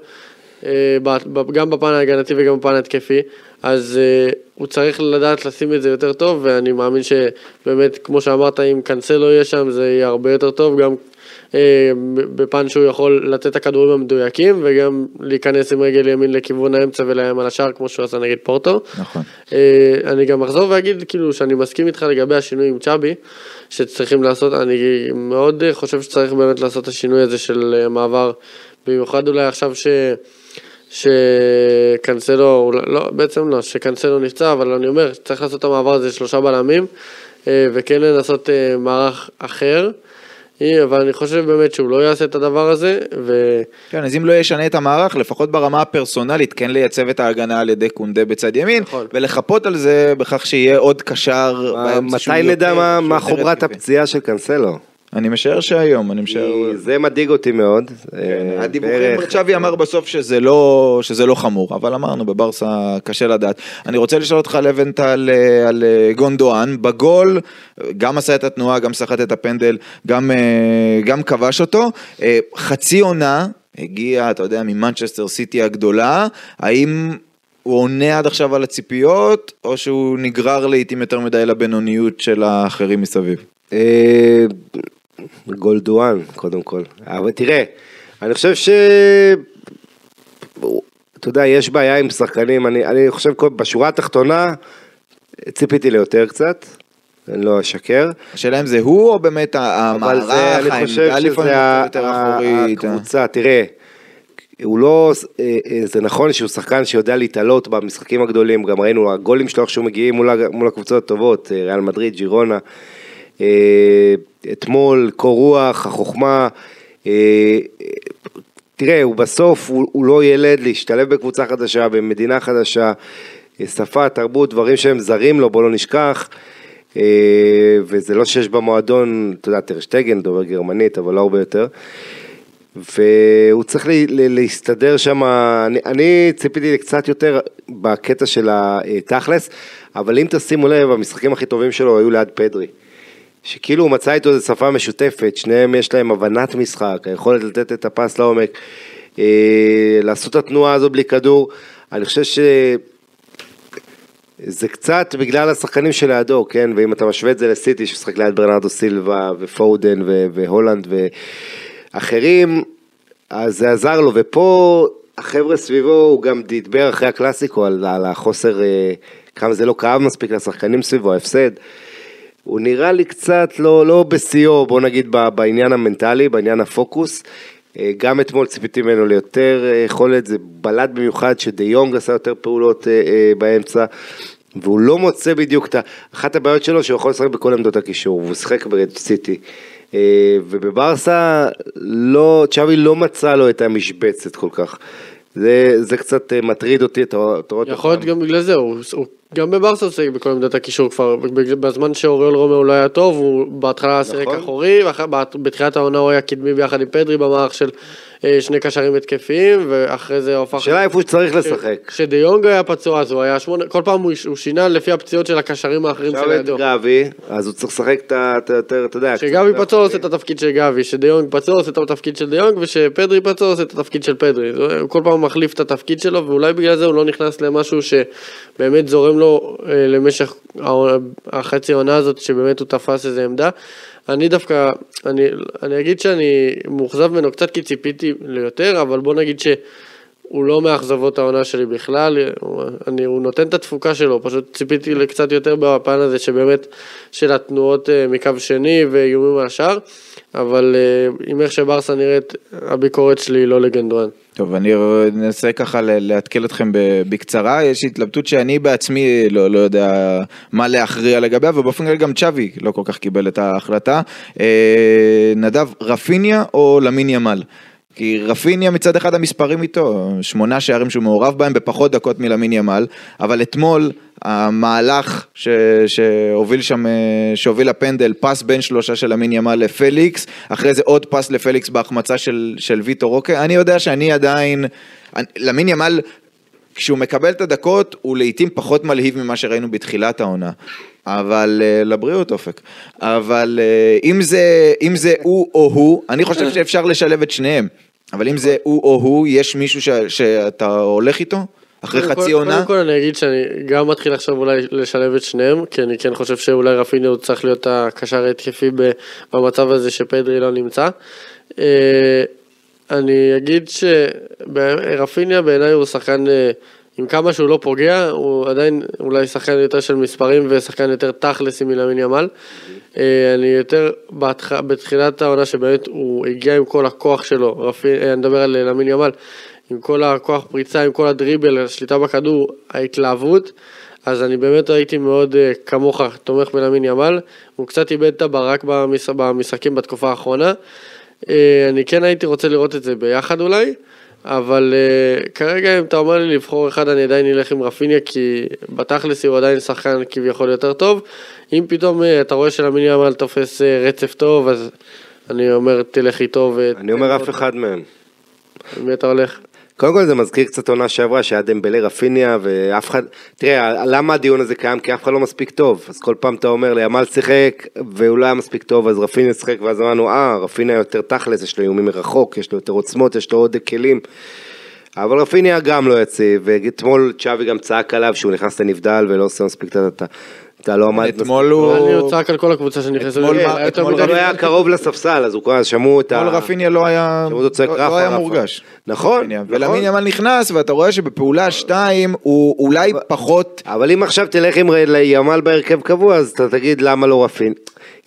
גם בפן ההגנתי וגם בפן ההתקפי, אז אה, הוא צריך לדעת לשים את זה יותר טוב, ואני מאמין שבאמת, כמו שאמרת, אם קנסלו יהיה שם, זה יהיה הרבה יותר טוב, גם אה, בפן שהוא יכול לתת את הכדורים המדויקים וגם להיכנס עם רגל ימין לכיוון האמצע ולאיים על השער כמו שהוא עשה נגד פורטו. נכון. אה, אני גם אחזור ואגיד כאילו שאני מסכים איתך לגבי השינוי עם צ'אבי שצריכים לעשות, אני מאוד אה, חושב שצריך באמת לעשות את השינוי הזה של אה, מעבר, במיוחד אולי עכשיו ש... שקנסלו, לא, בעצם לא, שקנסלו נפצע, אבל אני אומר, צריך לעשות את המעבר הזה שלושה בלמים, אה, וכן לנסות אה, מערך אחר, אה, אבל אני חושב באמת שהוא לא יעשה את הדבר הזה, ו... כן, אז אם לא ישנה את המערך, לפחות ברמה הפרסונלית, כן לייצב את ההגנה על ידי קונדה בצד ימין, נכון. ולחפות על זה בכך שיהיה עוד קשר מתי נדע מה- חומרת. הפציעה של קנסלו? אני משער שהיום, אני משער... זה מדאיג אותי מאוד. אה, כן, הדיווחים, בערך- צ'אבי אמר בסוף שזה לא, שזה לא חמור, אבל אמרנו בברסה קשה לדעת. אני רוצה לשאול אותך לבנטל על, על אה, גונדואן, בגול גם עשה את התנועה, גם סחט את הפנדל, גם, אה, גם כבש אותו. אה, חצי עונה, הגיע, אתה יודע, ממנצ'סטר סיטי הגדולה, האם הוא עונה עד עכשיו על הציפיות, או שהוא נגרר לעיתים יותר מדי לבינוניות של האחרים מסביב? אה, גונדואן, קודם כל. אבל תראה, אני חושב ש... אתה יודע, יש בעיה עם שחקנים, אני, אני חושב בשורה התחתונה ציפיתי ליותר קצת. אני לא אשקר. השאלה אם זה הוא או באמת המערך, זה, אני חושב העמדה לפעמים יותר אחורית. הקבוצה, תראה, הוא לא, אה, אה, זה נכון שהוא שחקן שיודע להתעלות במשחקים הגדולים, גם ראינו הגולים שלו איך שהוא מגיעים מול, מול הקבוצות הטובות, אה, ריאל מדריד, ג'ירונה, אה, אתמול, קור רוח, החוכמה, אה, תראה, הוא בסוף, הוא, הוא לא ילד להשתלב בקבוצה חדשה, במדינה חדשה, אה, שפה, תרבות, דברים שהם זרים לו, בוא לא נשכח. אה, וזה לא שיש במועדון, אתה יודע, טרשטגן דובר גרמנית, אבל לא הרבה יותר. והוא צריך לה, לה, להסתדר שם, אני, אני ציפיתי קצת יותר בקטע של התכלס, אבל אם תשימו לב, המשחקים הכי טובים שלו היו ליד פדרי. שכאילו הוא מצא איתו איזו שפה משותפת, שניהם יש להם הבנת משחק, היכולת לתת את הפס לעומק, אה, לעשות את התנועה הזו בלי כדור, אני חושב ש... זה קצת בגלל השחקנים שלידו, כן? ואם אתה משווה את זה לסיטי, שמשחק ליד ברנרדו סילבה ופודן ו- והולנד ואחרים, אז זה עזר לו, ופה החבר'ה סביבו, הוא גם דיבר אחרי הקלאסיקו על, על החוסר, אה, כמה זה לא כאב מספיק לשחקנים סביבו, ההפסד. הוא נראה לי קצת לא, לא בשיאו, בוא נגיד בעניין המנטלי, בעניין הפוקוס. אה, גם אתמול ציפיתי ממנו ליותר אה, יכולת, זה בלט במיוחד שדה יונג עשה יותר פעולות אה, באמצע, והוא לא מוצא בדיוק את ה... אחת הבעיות שלו שהוא יכול לשחק בכל עמדות הקישור, והוא שיחק בסיטי. אה, ובברסה לא, צ'אבי לא מצא לו את המשבצת כל כך. זה, זה קצת מטריד אותי, אתה רואה רואה אותו יכול להיות. גם בגלל זה, הוא, הוא גם בברסה הוא שיחק בכל עמדת הקישור כבר, בזמן שאוריול רומאו לא היה טוב, הוא בהתחלה שיחק נכון. אחורי, ובתחילת העונה הוא היה קדמי ביחד עם פדרי במערך של אה, שני קשרים התקפיים, ואחרי זה הוא הפך... השאלה איפה שצריך לשחק. כשדה יונג היה פצוע אז הוא היה שמונה, כל פעם הוא, הוא שינה לפי הפציעות של הקשרים האחרים עכשיו את שלידו. גבי, אז הוא צריך לשחק את ה... אתה יודע. כשגבי פצוע עושה את התפקיד של גבי, שדיונג פצוע עושה את התפקיד של דיונג, ושפדרי פצוע עושה את התפקיד של פדרי. הוא כל פעם מחליף את התפקיד שלו, ואולי בגלל זה הוא לא נכנס למשהו שבאמת זורם לו אה, למשך החצי העונה הזאת, שבאמת הוא תפס איזה עמדה. אני דווקא, אני, אני אגיד שאני מאוכזב ממנו קצת כי ציפיתי ליותר, אבל בוא נגיד ש... הוא לא מאכזבות העונה שלי בכלל, הוא, אני, הוא נותן את התפוקה שלו, פשוט ציפיתי לקצת יותר בפן הזה שבאמת של התנועות אה, מקו שני ואיומים מהשאר, אבל אה, עם איך שברסה נראית, הביקורת שלי היא לא לגנדואן. טוב, אני אנסה ככה ל- לעדכן אתכם בקצרה, יש התלבטות שאני בעצמי לא, לא יודע מה להכריע לגביה, ובאופן כללי גם צ'אבי לא כל כך קיבל את ההחלטה. אה, נדב, רפיניה או למין ימל? כי רפיניה מצד אחד המספרים איתו, שמונה שערים שהוא מעורב בהם בפחות דקות מלמין ימל, אבל אתמול המהלך ש, שהוביל שם, אה, שהוביל לפנדל, פס בין שלושה של למין ימל לפליקס, אחרי זה עוד פס לפליקס בהחמצה של, של ויטו רוקה, אני יודע שאני עדיין, למין ימל כשהוא מקבל את הדקות הוא לעיתים פחות מלהיב ממה שראינו בתחילת העונה. אבל uh, לבריאות אופק. אבל uh, אם, זה, אם זה הוא או הוא, אני חושב שאפשר לשלב את שניהם. אבל אם זה הוא או הוא, יש מישהו ש, שאתה הולך איתו? אחרי חצי כל- עונה? קודם כל אני אגיד שאני גם מתחיל עכשיו אולי לשלב את שניהם, כי אני כן חושב שאולי רפיניה הוא צריך להיות הקשר ההתקפי במצב הזה שפדרי לא נמצא. אה, אני אגיד שרפיניה בעיניי הוא שחקן, אה, עם כמה שהוא לא פוגע, הוא עדיין אולי שחקן יותר של מספרים ושחקן יותר תכלס עם ילמין ימל. אה, אני יותר בהתח... בתחילת העונה שבאמת הוא הגיע עם כל הכוח שלו, רפי... אה, אני מדבר על למין ימל, עם כל הכוח פריצה, עם כל הדריבל, השליטה בכדור, ההתלהבות, אז אני באמת הייתי מאוד אה, כמוך תומך בלמין ימל, הוא קצת איבד את הברק במש... במשחקים בתקופה האחרונה. אה, אני כן הייתי רוצה לראות את זה ביחד אולי, אבל uh, כרגע אם אתה אומר לי לבחור אחד אני עדיין אלך עם רפיניה כי בתכלס הוא עדיין שחקן כביכול יותר טוב. אם פתאום uh, אתה רואה שלמין ימל תופס uh, רצף טוב אז אני אומר תלך איתו. ו... אני אומר אף אחד מהם. מי אתה הולך? קודם כל זה מזכיר קצת עונה שעברה שהיה דמבלי רפיניה ואף אחד, תראה למה הדיון הזה קיים? כי אף אחד לא מספיק טוב. אז כל פעם אתה אומר לי ימל שיחק והוא לא היה מספיק טוב אז רפיניה שיחק ואז אמרנו אה רפיניה יותר תכלס יש לו איומים מרחוק יש לו יותר עוצמות יש לו עוד כלים. אבל רפיניה גם לא יציב ואתמול צ'אבי גם צעק עליו שהוא נכנס לנבדל ולא עושה מספיק את ה... אתה לא עמד... אתמול הוא... אני צעק על כל הקבוצה שנכנסו. אתמול הוא היה קרוב לספסל, אז הוא כבר שמעו את ה... אתמול רפיניה לא היה, שמעו אותו צועק לא- רפה, לא היה. מורגש. נכון, רפיניה. נכון. ולמין ימל נכנס ואתה רואה שבפעולה שתיים הוא אולי פחות, אבל אם עכשיו תלך עם ימל בהרכב קבוע, אז אתה תגיד למה לא רפין.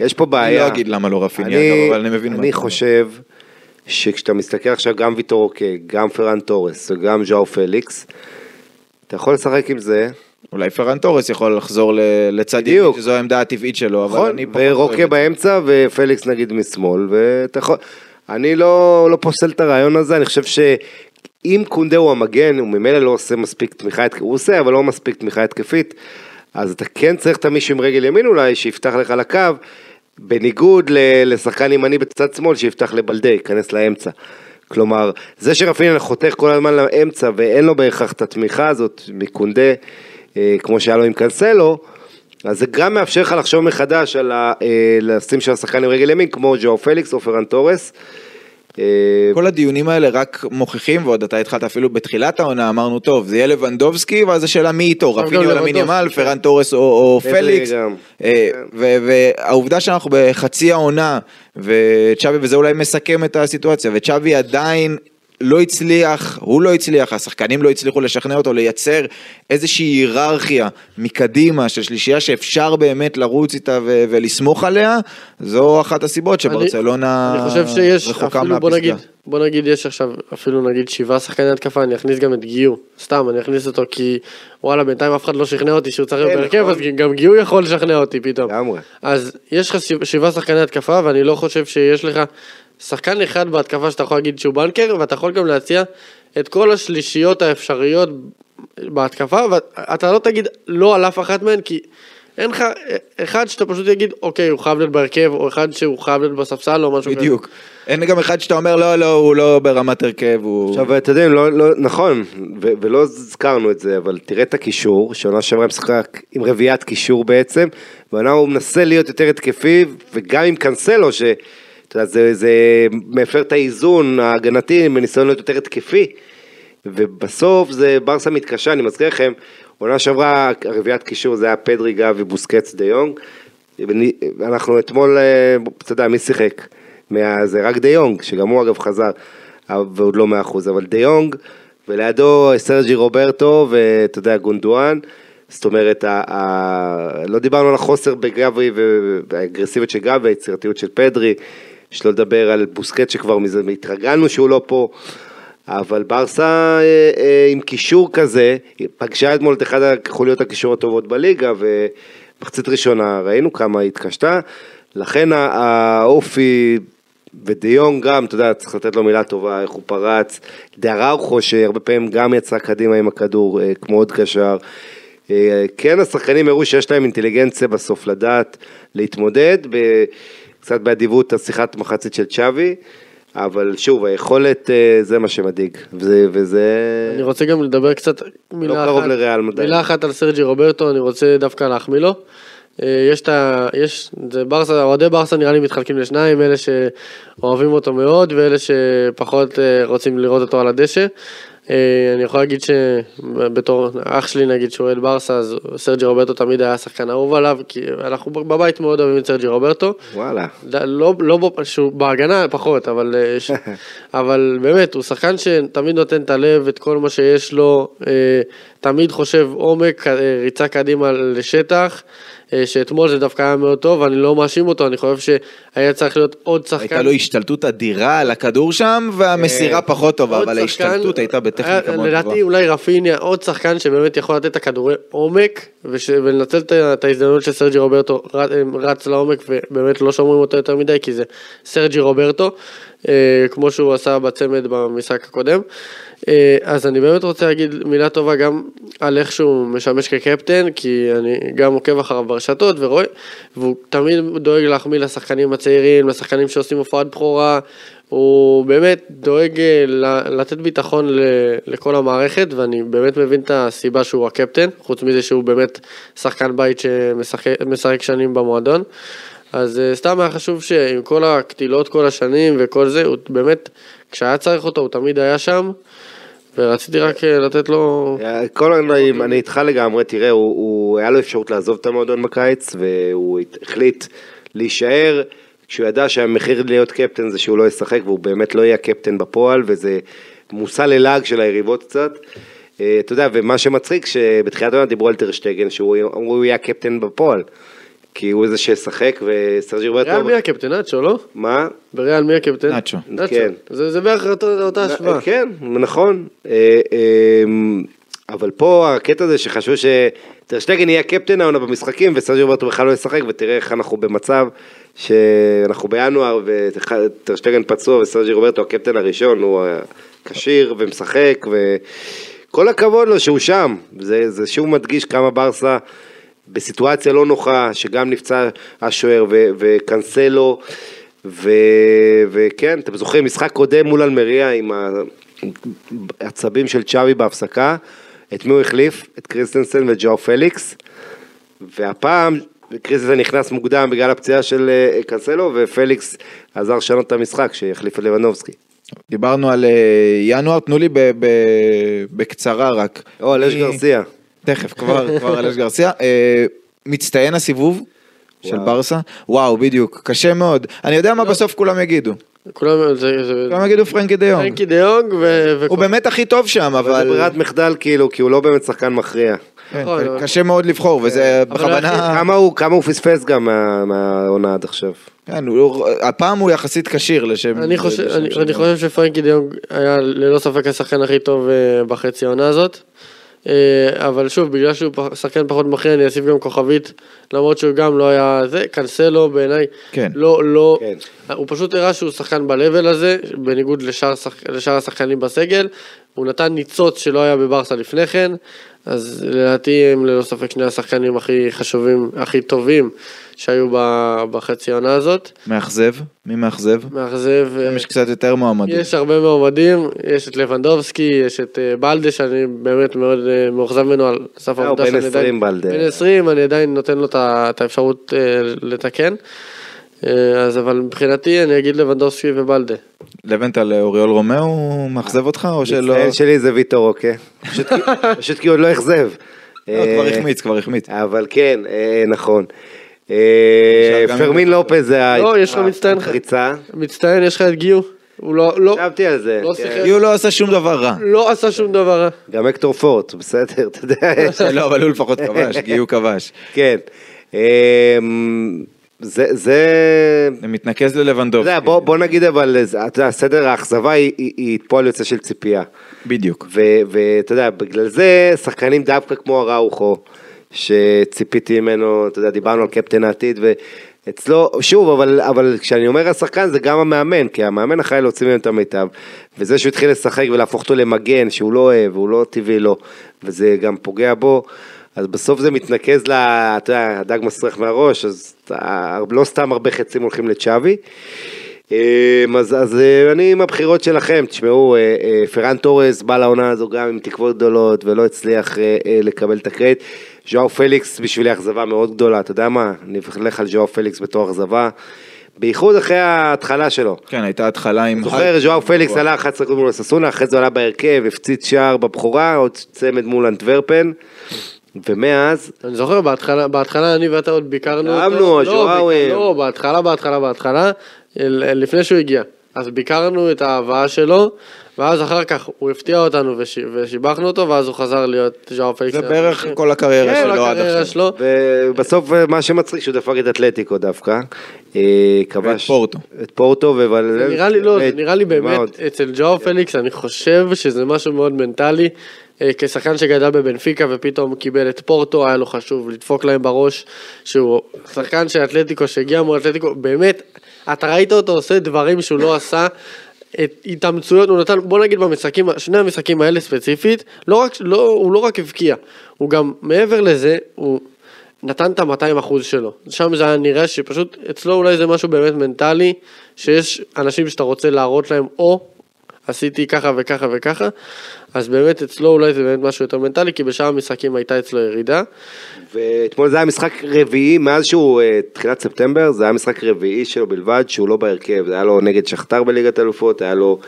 יש פה בעיה. אני לא אגיד למה לא רפיניה, אבל אני מבין מה אני. חושב שכשאתה מסתכל עכשיו גם ויטור אוקיי, גם פרן תורס וגם ז'או פליקס, אתה יכול לשחק עם זה, אולי פרן תורס יכול לחזור לצד. ימין, שזו העמדה הטבעית שלו, אבל נכון? אני פחות ורוקה. באמצע ופליקס נגיד משמאל, ואתה יכול... אני לא, לא פוסל את הרעיון הזה, אני חושב שאם קונדה הוא המגן, הוא ממילא לא עושה מספיק תמיכה התקפית, הוא עושה, אבל לא מספיק תמיכה התקפית, אז אתה כן צריך את מישהו עם רגל ימין אולי, שיפתח לך לקו, בניגוד ל- לשחקן ימני בצד שמאל, שיפתח לבלדה, ייכנס לאמצע. כלומר, זה שרפיניה חותך כל הזמן לאמצע ואין לו בהכרח את התמיכה הזאת מקונדה, כמו שהיה לו עם קנסלו, אז זה גם מאפשר לך לחשוב מחדש על ה- אה, לשים שם שחקן עם רגל ימין, כמו ג'ואו פליקס או פרן תורס. אה, כל הדיונים האלה רק מוכיחים, ועוד אתה התחלת אפילו בתחילת העונה, אמרנו, טוב, זה יהיה לבנדובסקי, ואז השאלה מי איתו, עכשיו רפיניה גם או לאמין ימאל, לבנדובסקי, פרן תורס או- פליקס. אה, ו- והעובדה שאנחנו בחצי העונה, וצ'אבי, וזה אולי מסכם את הסיטואציה, וצ'אבי עדיין לא הצליח, הוא לא הצליח, השחקנים לא הצליחו לשכנע אותו לייצר איזושהי היררכיה מקדימה של שלישייה שאפשר באמת לרוץ איתה ו- ולסמוך עליה, זו אחת הסיבות שברצלונה אני חושב שיש, רחוקה אפילו בוא. נגיד, בוא נגיד יש עכשיו אפילו נגיד שבעה שחקני התקפה, אני אכניס גם את גיו, סתם אני אכניס אותו כי וואלה בינתיים אף אחד לא שכנע אותי שהוא צריך להיות כן, בהרכב, נכון. אז גם גיו יכול לשכנע אותי פתאום. לגמרי. אז יש לך שבע- שבעה שחקני התקפה ואני לא חושב שיש לך שחקן אחד בהתקפה שאתה יכול להגיד שהוא בנקר ואתה יכול גם להציע את כל השלישיות האפשריות בהתקפה ואתה לא תגיד לא על אף אחת מהן כי אין לך אחד שאתה פשוט תגיד אוקיי הוא חייב להיות בהרכב או אחד שהוא חייב להיות בספסל או משהו כזה. בדיוק. אין גם אחד שאתה אומר, לא, לא, הוא לא ברמת הרכב, הוא... עכשיו, אתה יודע, לא, לא, נכון, ו- ולא הזכרנו את זה, אבל תראה את הקישור, שעונה שעברה משחק עם רביעיית קישור בעצם, הוא מנסה להיות יותר התקפי, וגם עם קנסלו, ש... זה, זה מפר את האיזון ההגנתי בניסיון להיות יותר התקפי, ובסוף זה ברסה מתקשה, אני מזכיר לכם, עונה שעברה רביעיית קישור זה היה פדרי גבי בוסקץ דה יונג, אנחנו אתמול, אה, אתה יודע, מי שיחק? זה רק דה יונג, שגם הוא אגב חזר, ועוד לא מאה אחוז, אבל דה יונג, ולידו סרג'י רוברטו, ואתה יודע, גונדואן, זאת אומרת, ה, ה, לא דיברנו על החוסר בגבי והאגרסיביות של גבי, היצירתיות של פדרי, שלא לדבר על בוסקט שכבר מזה התרגלנו שהוא לא פה. אבל ברסה אה, אה, עם קישור כזה, פגשה אתמול את אחד החוליות הקישור הטובות בליגה, ומחצית ראשונה ראינו כמה היא התקשתה, לכן האופי, ודיון גם, אתה יודע, צריך לתת לו מילה טובה, איך הוא פרץ, דאראוכו שהרבה פעמים גם יצא קדימה עם הכדור, אה, כמו עוד קשר. אה, כן, השחקנים הראו שיש להם אינטליגנציה בסוף לדעת להתמודד, ב- קצת באדיבות השיחת מחצית של צ'אבי. לא שוב, היכולת אה, זה מה שמדאיג, וזה, וזה... אני רוצה גם לדבר קצת מילה לא קרוב אחת, לריאל מדע. מילה אחת על סרג'י רוברטו, אני רוצה דווקא להחמיא לו. אה, יש את ה... יש... זה ברסה, אוהדי ברסה נראה לי מתחלקים לשניים, אלה שאוהבים אותו מאוד ואלה שפחות אה, רוצים לראות אותו על הדשא. אה, אני יכול להגיד שבתור אח שלי נגיד שהוא אוהד ברסה, אז סרג'י רוברטו תמיד היה שחקן אהוב עליו, כי אנחנו בבית מאוד אוהבים את סרג'י רוברטו. וואלה. לא, לא, שהוא בהגנה פחות, אבל, אה, ש... אבל באמת, הוא שחקן שתמיד נותן את הלב, את כל מה שיש לו, אה, תמיד חושב עומק, ריצה קדימה לשטח, שאתמול זה דווקא היה מאוד טוב, אני לא מאשים אותו, אני חושב שהיה צריך להיות עוד שחקן. הייתה לו השתלטות אדירה על הכדור שם, והמסירה פחות טובה, אבל שחקן- ההשתלטות הייתה בטכניקה היה- מאוד לדעתי טובה. אולי רפיניה, עוד שחקן שבאמת יכול לתת את הכדורי עומק, וש... ולנצל את ההזדמנות של סרג'י רוברטו רץ, לעומק, ובאמת לא שומרים אותו יותר מדי, כי זה סרג'י רוברטו, אה, כמו שהוא עשה בצמד במשחק הקודם. אה, אז אני באמת רוצה להגיד מילה טובה גם על איך שהוא משמש כקפטן, כי אני גם עוקב אחריו ברשתות ורואה, והוא תמיד דואג להחמיא לשחקנים הצעירים, לשחקנים שעושים הופעת בכורה, הוא באמת דואג אה, לתת ביטחון לכל המערכת, ואני באמת מבין את הסיבה שהוא הקפטן, חוץ מזה שהוא באמת שחקן בית שמשחק משחק שנים במועדון. אז אה, סתם היה חשוב שעם כל הקטילות כל השנים וכל זה, הוא באמת, כשהיה צריך אותו הוא תמיד היה שם, ורציתי רק אה, לתת לו... כל אני, אני איתך לגמרי, תראה, הוא, הוא, היה לו אפשרות לעזוב את המועדון בקיץ, והוא החליט להישאר, כשהוא ידע שהמחיר להיות קפטן זה שהוא לא ישחק, והוא באמת לא יהיה קפטן בפועל, וזה מושא ללעג של היריבות קצת. אה, אתה יודע, ומה שמצחיק, שבתחילת העונה דיברו על טרשטגן, שהוא יהיה הקפטן בפועל. כי הוא זה שישחק וסרג'י רוברטו... ריאל מי הקפטן? נאצ'ו, לא? מה? בריאל מי הקפטן? נאצ'ו. כן. זה זה בערך אותה השוואה. כן, נכון. אה, אה, אבל פה הקטע זה שחשבו שטרשטגן יהיה הקפטן העונה במשחקים וסרג'י רוברטו בכלל לא ישחק ותראה איך אנחנו במצב שאנחנו בינואר וטרשטגן פצוע וסרג'י רוברטו הקפטן הראשון הוא כשיר ומשחק וכל הכבוד לו שהוא שם. זה, זה שוב מדגיש כמה ברסה בסיטואציה לא נוחה שגם נפצע השוער ו- וקנסלו ו- וכן, אתם זוכרים משחק קודם מול אלמריה עם העצבים של צ'אבי בהפסקה, את מי הוא החליף? את קריסטנסן וג'ואו פליקס, והפעם קריסטנסן נכנס מוקדם בגלל הפציעה של אה, קנסלו, ופליקס עזר לשנות את המשחק שהחליף את לבנדובסקי. דיברנו על אה, ינואר, תנו לי ב- ב- בקצרה רק. או, אלש מי- גרסיה. תכף, כבר, כבר אלש גרסיה. אה, מצטיין הסיבוב של. ברסה? וואו, בדיוק, קשה מאוד. אני יודע לא. מה בסוף כולם יגידו. כולם, זה... זה- כולם יגידו פרנקי דה יונג. פרנקי דה יונג ו... הוא באמת הכי טוב שם, אבל זה ברירת מחדל כאילו, כי הוא לא באמת שחקן מכריע. כן, נכון, קשה מאוד לבחור, וזה אבל בכוונה... כמה הוא, כמה הוא פספס גם מה- מהעונה עד עכשיו. כן, הפעם הוא יחסית כשיר לשם... אני חושב, שפרנקי דה יונג היה ללא ספק השחקן הכי טוב אה, בחצי העונה הזאת. אה, אבל שוב, בגלל שהוא שחקן פחות מכריע, אני אוסיף גם כוכבית, למרות שהוא גם לא היה זה, קנסלו בעיניי, כן. לא, לא, כן. הוא פשוט הראה שהוא שחקן ב-level הזה, בניגוד לשאר, לשאר השחקנים בסגל, הוא נתן ניצוץ שלא היה בברסה לפני כן, אז לדעתי הם ללא ספק שני השחקנים הכי חשובים, הכי טובים שהיו בחצי העונה הזאת. מאכזב? מי מאכזב? מאכזב. אה, יש קצת יותר מועמדים. יש הרבה מועמדים, יש את לבנדובסקי, יש את אה, בלדה שאני באמת מאוד אה, מאוכזב ממנו על סף הוא העובדה בן שאני 20 עדיין... בלדה. בן 20, אני עדיין נותן לו את האפשרות לתקן. אה, אז אבל מבחינתי אני אגיד לבנדובסקי ובלדה. לבנטל אוריול רומאו מאכזב אותך או שלא? המצטיין שלי זה ויטור רוקי. פשוט כי- פשוט כי הוא עוד לא אכזב. לא, כבר אה, החמיץ, כבר החמיץ. אבל כן, אה, נכון. אה, פרמין לופז זה ה- לא, מצטיין. הקריצה. מצטיין, יש לך את גיו, הוא לא, לא, חשבתי על זה. לא כן. לא עשה שום דבר רע. לא עשה שום דבר רע. גם הקטור פורט, בסדר, אתה יודע. לא, אבל הוא לפחות כבש, גיו כבש. כן. אה, זה, זה, זה מתנקז ללבנדובסקי. יודע, בוא, בוא נגיד אבל, אתה יודע, סדר האכזבה היא, היא, היא פועל יוצא של ציפייה. בדיוק. ואתה יודע, בגלל זה שחקנים דווקא כמו הראוכו, שציפיתי ממנו, אתה יודע, דיברנו על קפטן העתיד, ואצלו, שוב, אבל, אבל כשאני אומר השחקן זה גם המאמן, כי המאמן אחראי להוציא מהם את המיטב, וזה שהוא התחיל לשחק ולהפוך אותו למגן, שהוא לא אוהב, הוא לא טבעי לו, וזה גם פוגע בו. אז בסוף זה מתנקז ל... אתה יודע, הדג מסריח מהראש, אז לא סתם הרבה חצים הולכים לצ'אבי. אמ, אז, אז אה, אני עם הבחירות שלכם, תשמעו, אה, אה, פרן תורס בא לעונה הזו גם עם תקוות גדולות ולא הצליח לקבל את הקרדיט. ז'ואאו פליקס בשבילי אכזבה מאוד גדולה, אתה יודע מה? אני אלך על ז'ואאו פליקס בתור אכזבה. בייחוד אחרי ההתחלה שלו. כן, הייתה התחלה עם... זוכר, ז'ואאו פליקס עלה 11 גול מול אוססונה, אחרי זה עלה בהרכב, הפציץ שער בבכורה, עוד צמד מול אנטוורפן, ומאז, אני זוכר, בהתחלה, בהתחלה אני ואתה עוד ביקרנו אהבנו, לא. ביקר- לא, בהתחלה, בהתחלה, בהתחלה, לפני שהוא הגיע. אז ביקרנו את ההבאה שלו, ואז אחר כך הוא הפתיע אותנו וש, ושיבחנו אותו, ואז הוא חזר להיות ז'ואאו פליקס. זה בערך כל הקריירה כן, שלו עד עכשיו. שלו. ובסוף אה, מה שמצחיק שהוא דפק את אתלטיקו דווקא, אה, כבש, פורטו. את פורטו, זה נראה לי לא, זה נראה לי באמת? אצל ג'ואו פליקס אני חושב שזה משהו מאוד מנטלי. אה, כשחקן שגדל בבנפיקה ופתאום קיבל את פורטו, היה לו חשוב לדפוק להם בראש, שהוא שחקן של אתלטיקו שהגיע מול אתלטיקו, באמת, אתה ראית אותו עושה דברים שהוא לא עשה. את התאמצויות הוא נתן, בוא נגיד במשחקים, שני המשחקים האלה ספציפית, לא רק, לא, הוא לא רק הבקיע, הוא גם מעבר לזה, הוא נתן את ה-200 אחוז שלו. שם זה היה נראה שפשוט אצלו אולי זה משהו באמת מנטלי, שיש אנשים שאתה רוצה להראות להם או עשיתי ככה וככה וככה, אז באמת אצלו אולי זה באמת משהו יותר מנטלי, כי בשאר המשחקים הייתה אצלו ירידה. ואתמול זה היה משחק רביעי, מאז שהוא אה, תחילת ספטמבר, זה היה משחק רביעי שלו בלבד, שהוא לא בהרכב, זה היה לו נגד שכתר בליגת אלופות, היה לו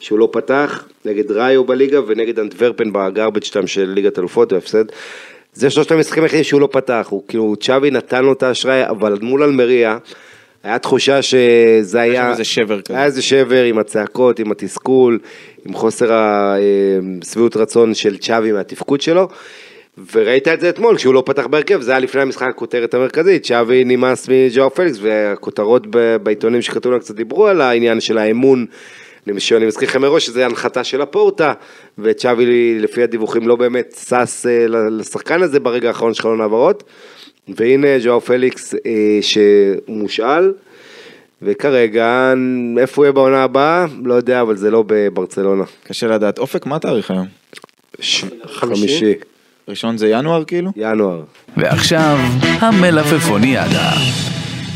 שהוא לא פתח, נגד ראיו בליגה ונגד אנטוורפן בגרבג' של ליגת אלופות, והפסד. זה שלושת המשחקים היחידים שהוא לא פתח, הוא כאילו, צ'אבי נתן לו את האשראי, אבל מול אלמריה, היה תחושה שזה היה... שם איזה שבר כזה. היה איזה שבר עם הצעקות, עם התסכול, עם חוסר השביעות רצון של צ'אבי מהתפקוד שלו. וראית את זה אתמול, כשהוא לא פתח בהרכב, זה היה לפני המשחק הכותרת המרכזית, צ'אבי נמאס מג'או פליקס, והכותרות בעיתונים שכתבו לנו קצת דיברו על העניין של האמון. אני מזכיר לכם מראש שזה הנחתה של הפורטה, וצ'אבי לפי הדיווחים לא באמת שש אה, לשחקן הזה ברגע האחרון של חלון העברות. והנה ג'ואאו פליקס אה, שמושאל, וכרגע, איפה הוא יהיה בעונה הבאה? לא יודע, אבל זה לא בברצלונה. קשה לדעת. אופק, מה התאריך היום? ש- חמישי? חמישי, ראשון זה ינואר כאילו? ינואר. ועכשיו, המלפפוניאדה.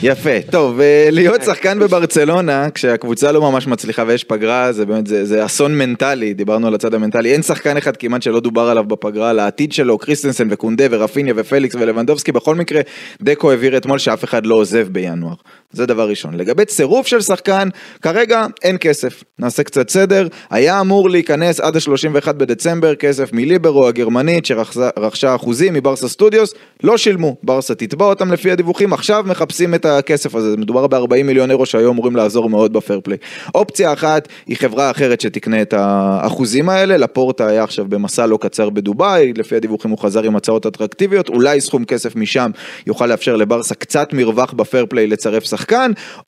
יפה, טוב, אה, להיות שחקן בברצלונה, כשהקבוצה לא ממש מצליחה ויש פגרה, זה באמת, זה, זה אסון מנטלי, דיברנו על הצד המנטלי, אין שחקן אחד כמעט שלא דובר עליו בפגרה, על העתיד שלו, קריסטנסן וקונדה ורפיניה ופליקס ולבנדובסקי, בכל מקרה, דקו הבהיר אתמול שאף אחד לא עוזב בינואר. זה דבר ראשון. לגבי צירוף של שחקן, כרגע אין כסף. נעשה קצת סדר. היה אמור להיכנס עד ה-31 בדצמבר כסף מליברו הגרמנית שרכשה אחוזים מברסה סטודיוס, לא שילמו. ברסה תתבע אותם לפי הדיווחים, עכשיו מחפשים את הכסף הזה. מדובר ב-40 מיליון אירו שהיו אמורים לעזור מאוד בפייר פליי. אופציה אחת היא חברה אחרת שתקנה את האחוזים האלה. לפורטה היה עכשיו במסע לא קצר בדובאי, לפי הדיווחים הוא חזר עם הצעות אטרקטיביות, אולי סכום כסף משם יוכל לאפשר לברסה קצת מרווח.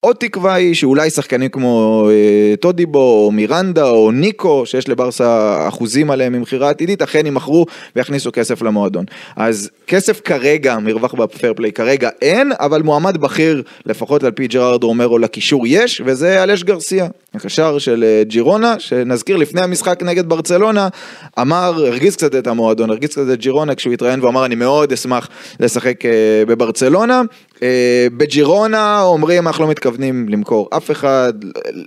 עוד תקווה היא שאולי שחקנים כמו אה, טודיבו או מירנדה או ניקו, שיש לברסה אחוזים עליהם ממכירה עתידית, אכן ימכרו ויכניסו כסף למועדון. אז כסף כרגע, מרווח בפייר פליי כרגע אין, אבל מועמד בכיר, לפחות על פי ג'רארד רומרו לקישור יש, וזה אלש גרסיה, הקשר של אה, ג'ירונה, שנזכיר לפני המשחק נגד ברצלונה, אמר, הרגיז קצת את המועדון, הרגיז קצת את ג'ירונה כשהוא התראיין ואמר אני מאוד אשמח לשחק אה, בברצלונה. אה, בג'ירונה אומרים אנחנו לא מתכוונים למכור אף אחד,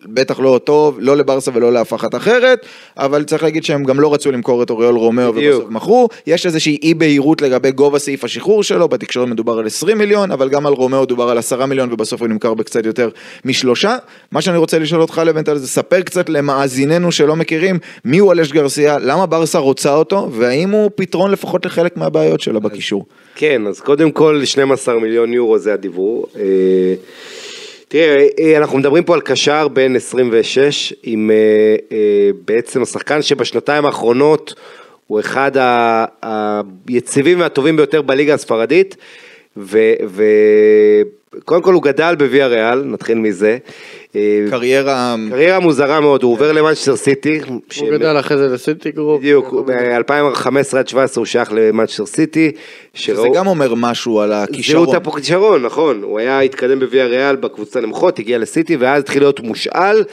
בטח לא טוב, לא לברסה ולא לאף אחת אחרת, אבל צריך להגיד שהם גם לא רצו למכור את אוריול רומאו. ובסוף מכרו, יש איזושהי אי בהירות לגבי גובה סעיף השחרור שלו, בתקשורת מדובר על 20 מיליון, אבל גם על רומאו דובר על 10 מיליון ובסוף הוא נמכר בקצת יותר משלושה. מה שאני רוצה לשאול אותך לבנטל זה ספר קצת למאזיננו שלא מכירים מי הוא אלש גרסיה, למה ברסה רוצה אותו, והאם הוא פתרון לפחות לחלק מהבעיות שלה בקישור. כן, אז קודם כל 12 מיליון יורו זה הדיבור. אה, תראה, אה, אנחנו מדברים פה על קשר בן 26, עם אה, בעצם השחקן שבשנתיים האחרונות הוא אחד היציבים והטובים ביותר בליגה הספרדית, וקודם כל הוא גדל בוויה ריאל, נתחיל מזה. אה, קריירה קריירה מוזרה מאוד, הוא עובר למנצ'סטר סיטי. ש- הוא גדל אחרי זה לסיטי גרופ. בדיוק, ב-2015 עד 17 הוא שייך למנצ'סטר סיטי. זה שראו- גם אומר משהו על הכישרון. זהות הכישרון, נכון, הוא היה התקדם בוויה ריאל בקבוצה נמוכות, הגיע לסיטי ואז התחיל להיות מושאל.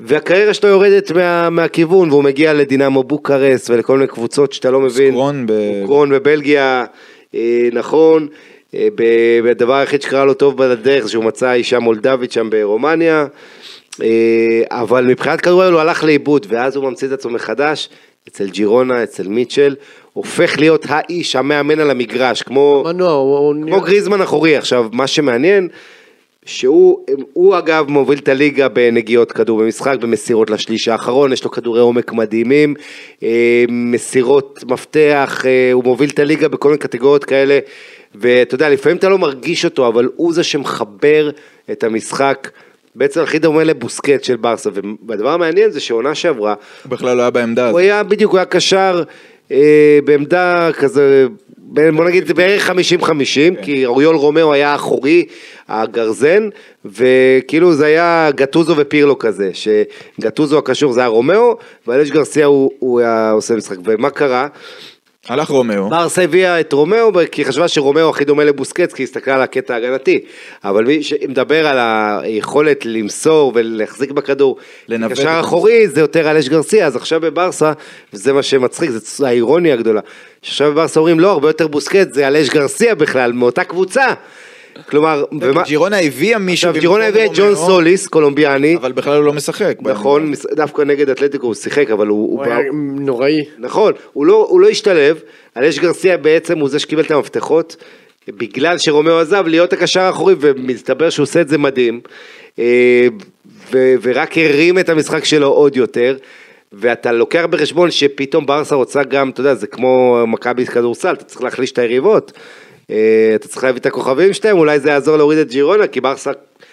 והקריירה שלו יורדת מה, מהכיוון והוא מגיע לדינמו בוקרסט ולכל מיני קבוצות שאתה לא מבין. מוסקרון ב- מוסקרון בבלגיה, אה, נכון. אה, הדבר היחיד שקרה לו טוב בדרך זה שהוא מצא אישה מולדבית שם ברומניה. אה, אבל מבחינת כדורגל הוא הלך לאיבוד ואז הוא ממציא את עצמו מחדש אצל ג'ירונה, אצל מיטשל, הופך להיות האיש המאמן על המגרש, כמו... מנוע, כמו. גריזמן אחורי, עכשיו מה שמעניין, שהוא הוא אגב מוביל את הליגה בנגיעות כדור במשחק, במסירות לשליש האחרון, יש לו כדורי עומק מדהימים, אה, מסירות מפתח, הוא מוביל את הליגה בכל מיני קטגוריות כאלה, ואתה יודע, לפעמים אתה לא מרגיש אותו, אבל הוא זה שמחבר את המשחק. בעצם הכי דומה לבוסקט של ברסה, והדבר המעניין זה שעונה שעברה, הוא בכלל לא היה בעמדה הוא הזאת. היה בדיוק, הוא היה קשר אה, בעמדה כזה, בוא נגיד בערך 50-50, כי אוריול רומאו היה אחורי, הגרזן, וכאילו זה היה גטוזו ופירלו כזה, שגטוזו הקשוח זה היה רומאו, ואלש גרסיה הוא, הוא היה עושה משחק, ומה קרה? הלך רומאו. ברסה הביאה את רומאו כי היא חשבה שרומאו הכי דומה לבוסקץ כי היא הסתכלה על הקטע ההגנתי אבל מי שמדבר על היכולת למסור ולהחזיק בכדור קשר. אחורי זה יותר אלש גרסיה אז עכשיו בברסה וזה מה שמצחיק זה האירוניה הגדולה שעכשיו בברסה אומרים לא הרבה יותר בוסקץ זה אלש גרסיה בכלל מאותה קבוצה כלומר ומה- ג'ירונה הביאה מישהו עכשיו ג'ירונה הביאה את ג'ון סוליס קולומביאני אבל בכלל הוא לא משחק. נכון מס- דווקא נגד אתלטיקו הוא שיחק אבל הוא, הוא הוא היה נוראי. נכון, הוא לא, הוא לא השתלב, אלש גרסיה בעצם הוא זה שקיבל את המפתחות, בגלל שרומאו עזב להיות הקשר האחורי, ומסתבר שהוא עושה את זה מדהים. אה, ו- ורק הרים את המשחק שלו עוד יותר. ואתה לוקח בחשבון שפתאום ברסה רוצה גם, אתה יודע, זה כמו מכבי כדורסל, אתה צריך להחליש את היריבות. אה, אתה צריך להביא את הכוכבים שלהם, אולי זה יעזור להוריד את ג'ירונה, כי ברסה,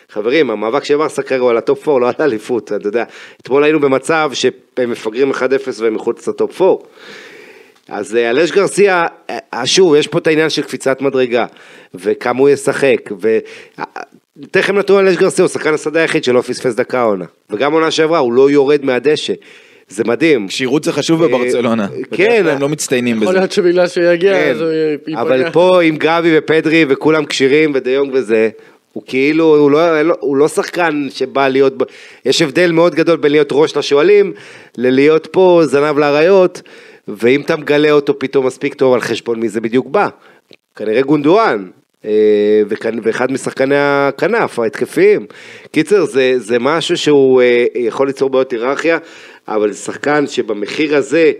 חברים, המאבק של ברסה כרגע הוא על הטופ 4, לא על האליפות, אתה יודע. אתמול היינו במצב שהם מפגרים 1-0 והם מחוץ לטופ 4. אז אה, אלש גרסיה, אה, שוב, יש פה את העניין של קפיצת מדרגה, וכמה הוא ישחק, ותכף נתנו אלש גרסיה, הוא שחקן השדה היחיד שלא פספס דקה עונה, וגם עונה שעברה, הוא לא יורד מהדשא. זה מדהים. כשירות זה חשוב בברצלונה. כן. הם לא מצטיינים בזה. יכול להיות שבגלל שהוא יגיע, כן, אז הוא ייפגע. אבל פה עם גבי ופדרי וכולם כשירים ודיונג וזה, הוא כאילו, הוא לא, הוא לא שחקן שבא להיות, יש הבדל מאוד גדול בין להיות ראש לשועלים, ללהיות פה זנב לאריות, ואם אתה מגלה אותו פתאום מספיק טוב על חשבון מי זה בדיוק בא. כנראה גונדואן, אה, וכאן- ואחד משחקני הכנף ההתקפיים. קיצר, זה, זה משהו שהוא אה, יכול ליצור בעיות היררכיה, אבל זה שחקן שבמחיר הזה,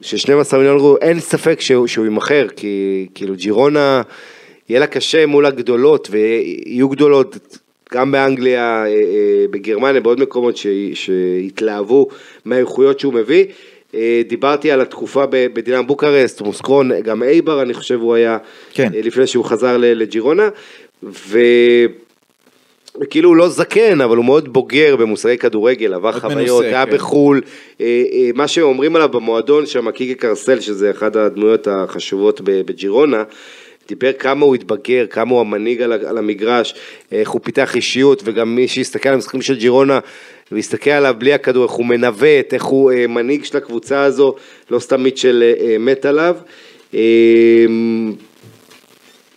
של 12 מיליון יורו, אין ספק שהוא, שהוא יימכר, כי כאילו ג'ירונה, יהיה לה קשה מול הגדולות, ויהיו גדולות גם באנגליה, אה, אה, בגרמניה, בעוד מקומות ש, שהתלהבו מהאיכויות שהוא מביא. אה, דיברתי על התקופה בדינם בוקרסט, מוסקרון, גם אייבר אני חושב הוא היה, כן. לפני שהוא חזר לג'ירונה, ו... כאילו הוא לא זקן, אבל הוא מאוד בוגר במושגי כדורגל, עבר חוויות, היה כן. בחו"ל, אה, אה, מה שאומרים עליו במועדון שם, קיקי קרסל, שזה אחת הדמויות החשובות בג'ירונה, דיבר כמה הוא התבגר, כמה הוא המנהיג על על המגרש, איך הוא פיתח אישיות, וגם מי שיסתכל על המשחקים של ג'ירונה, ויסתכל עליו בלי הכדור, איך הוא מנווט, איך הוא אה, מנהיג של הקבוצה הזו, לא סתם מיטשל אה, אה, מת עליו. אה,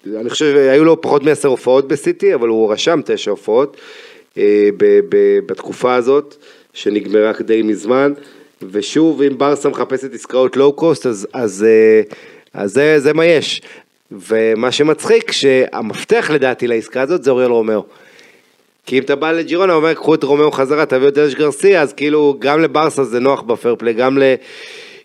אני חושב, היו לו פחות מעשר הופעות בסיטי, אבל הוא רשם תשע הופעות אה, ב- ב- בתקופה הזאת, שנגמרה די מזמן, ושוב, אם ברסה מחפשת עסקאות לואו קוסט, אז, אז, אה, אז זה, זה מה יש. ומה שמצחיק, שהמפתח לדעתי לעסקה הזאת זה אוריול רומאו. כי אם אתה בא לג'ירונה, אומר, קחו את רומאו חזרה, תביאו את אלש גרסיה, אז כאילו, גם לברסה זה נוח בפייר פליי, גם ל...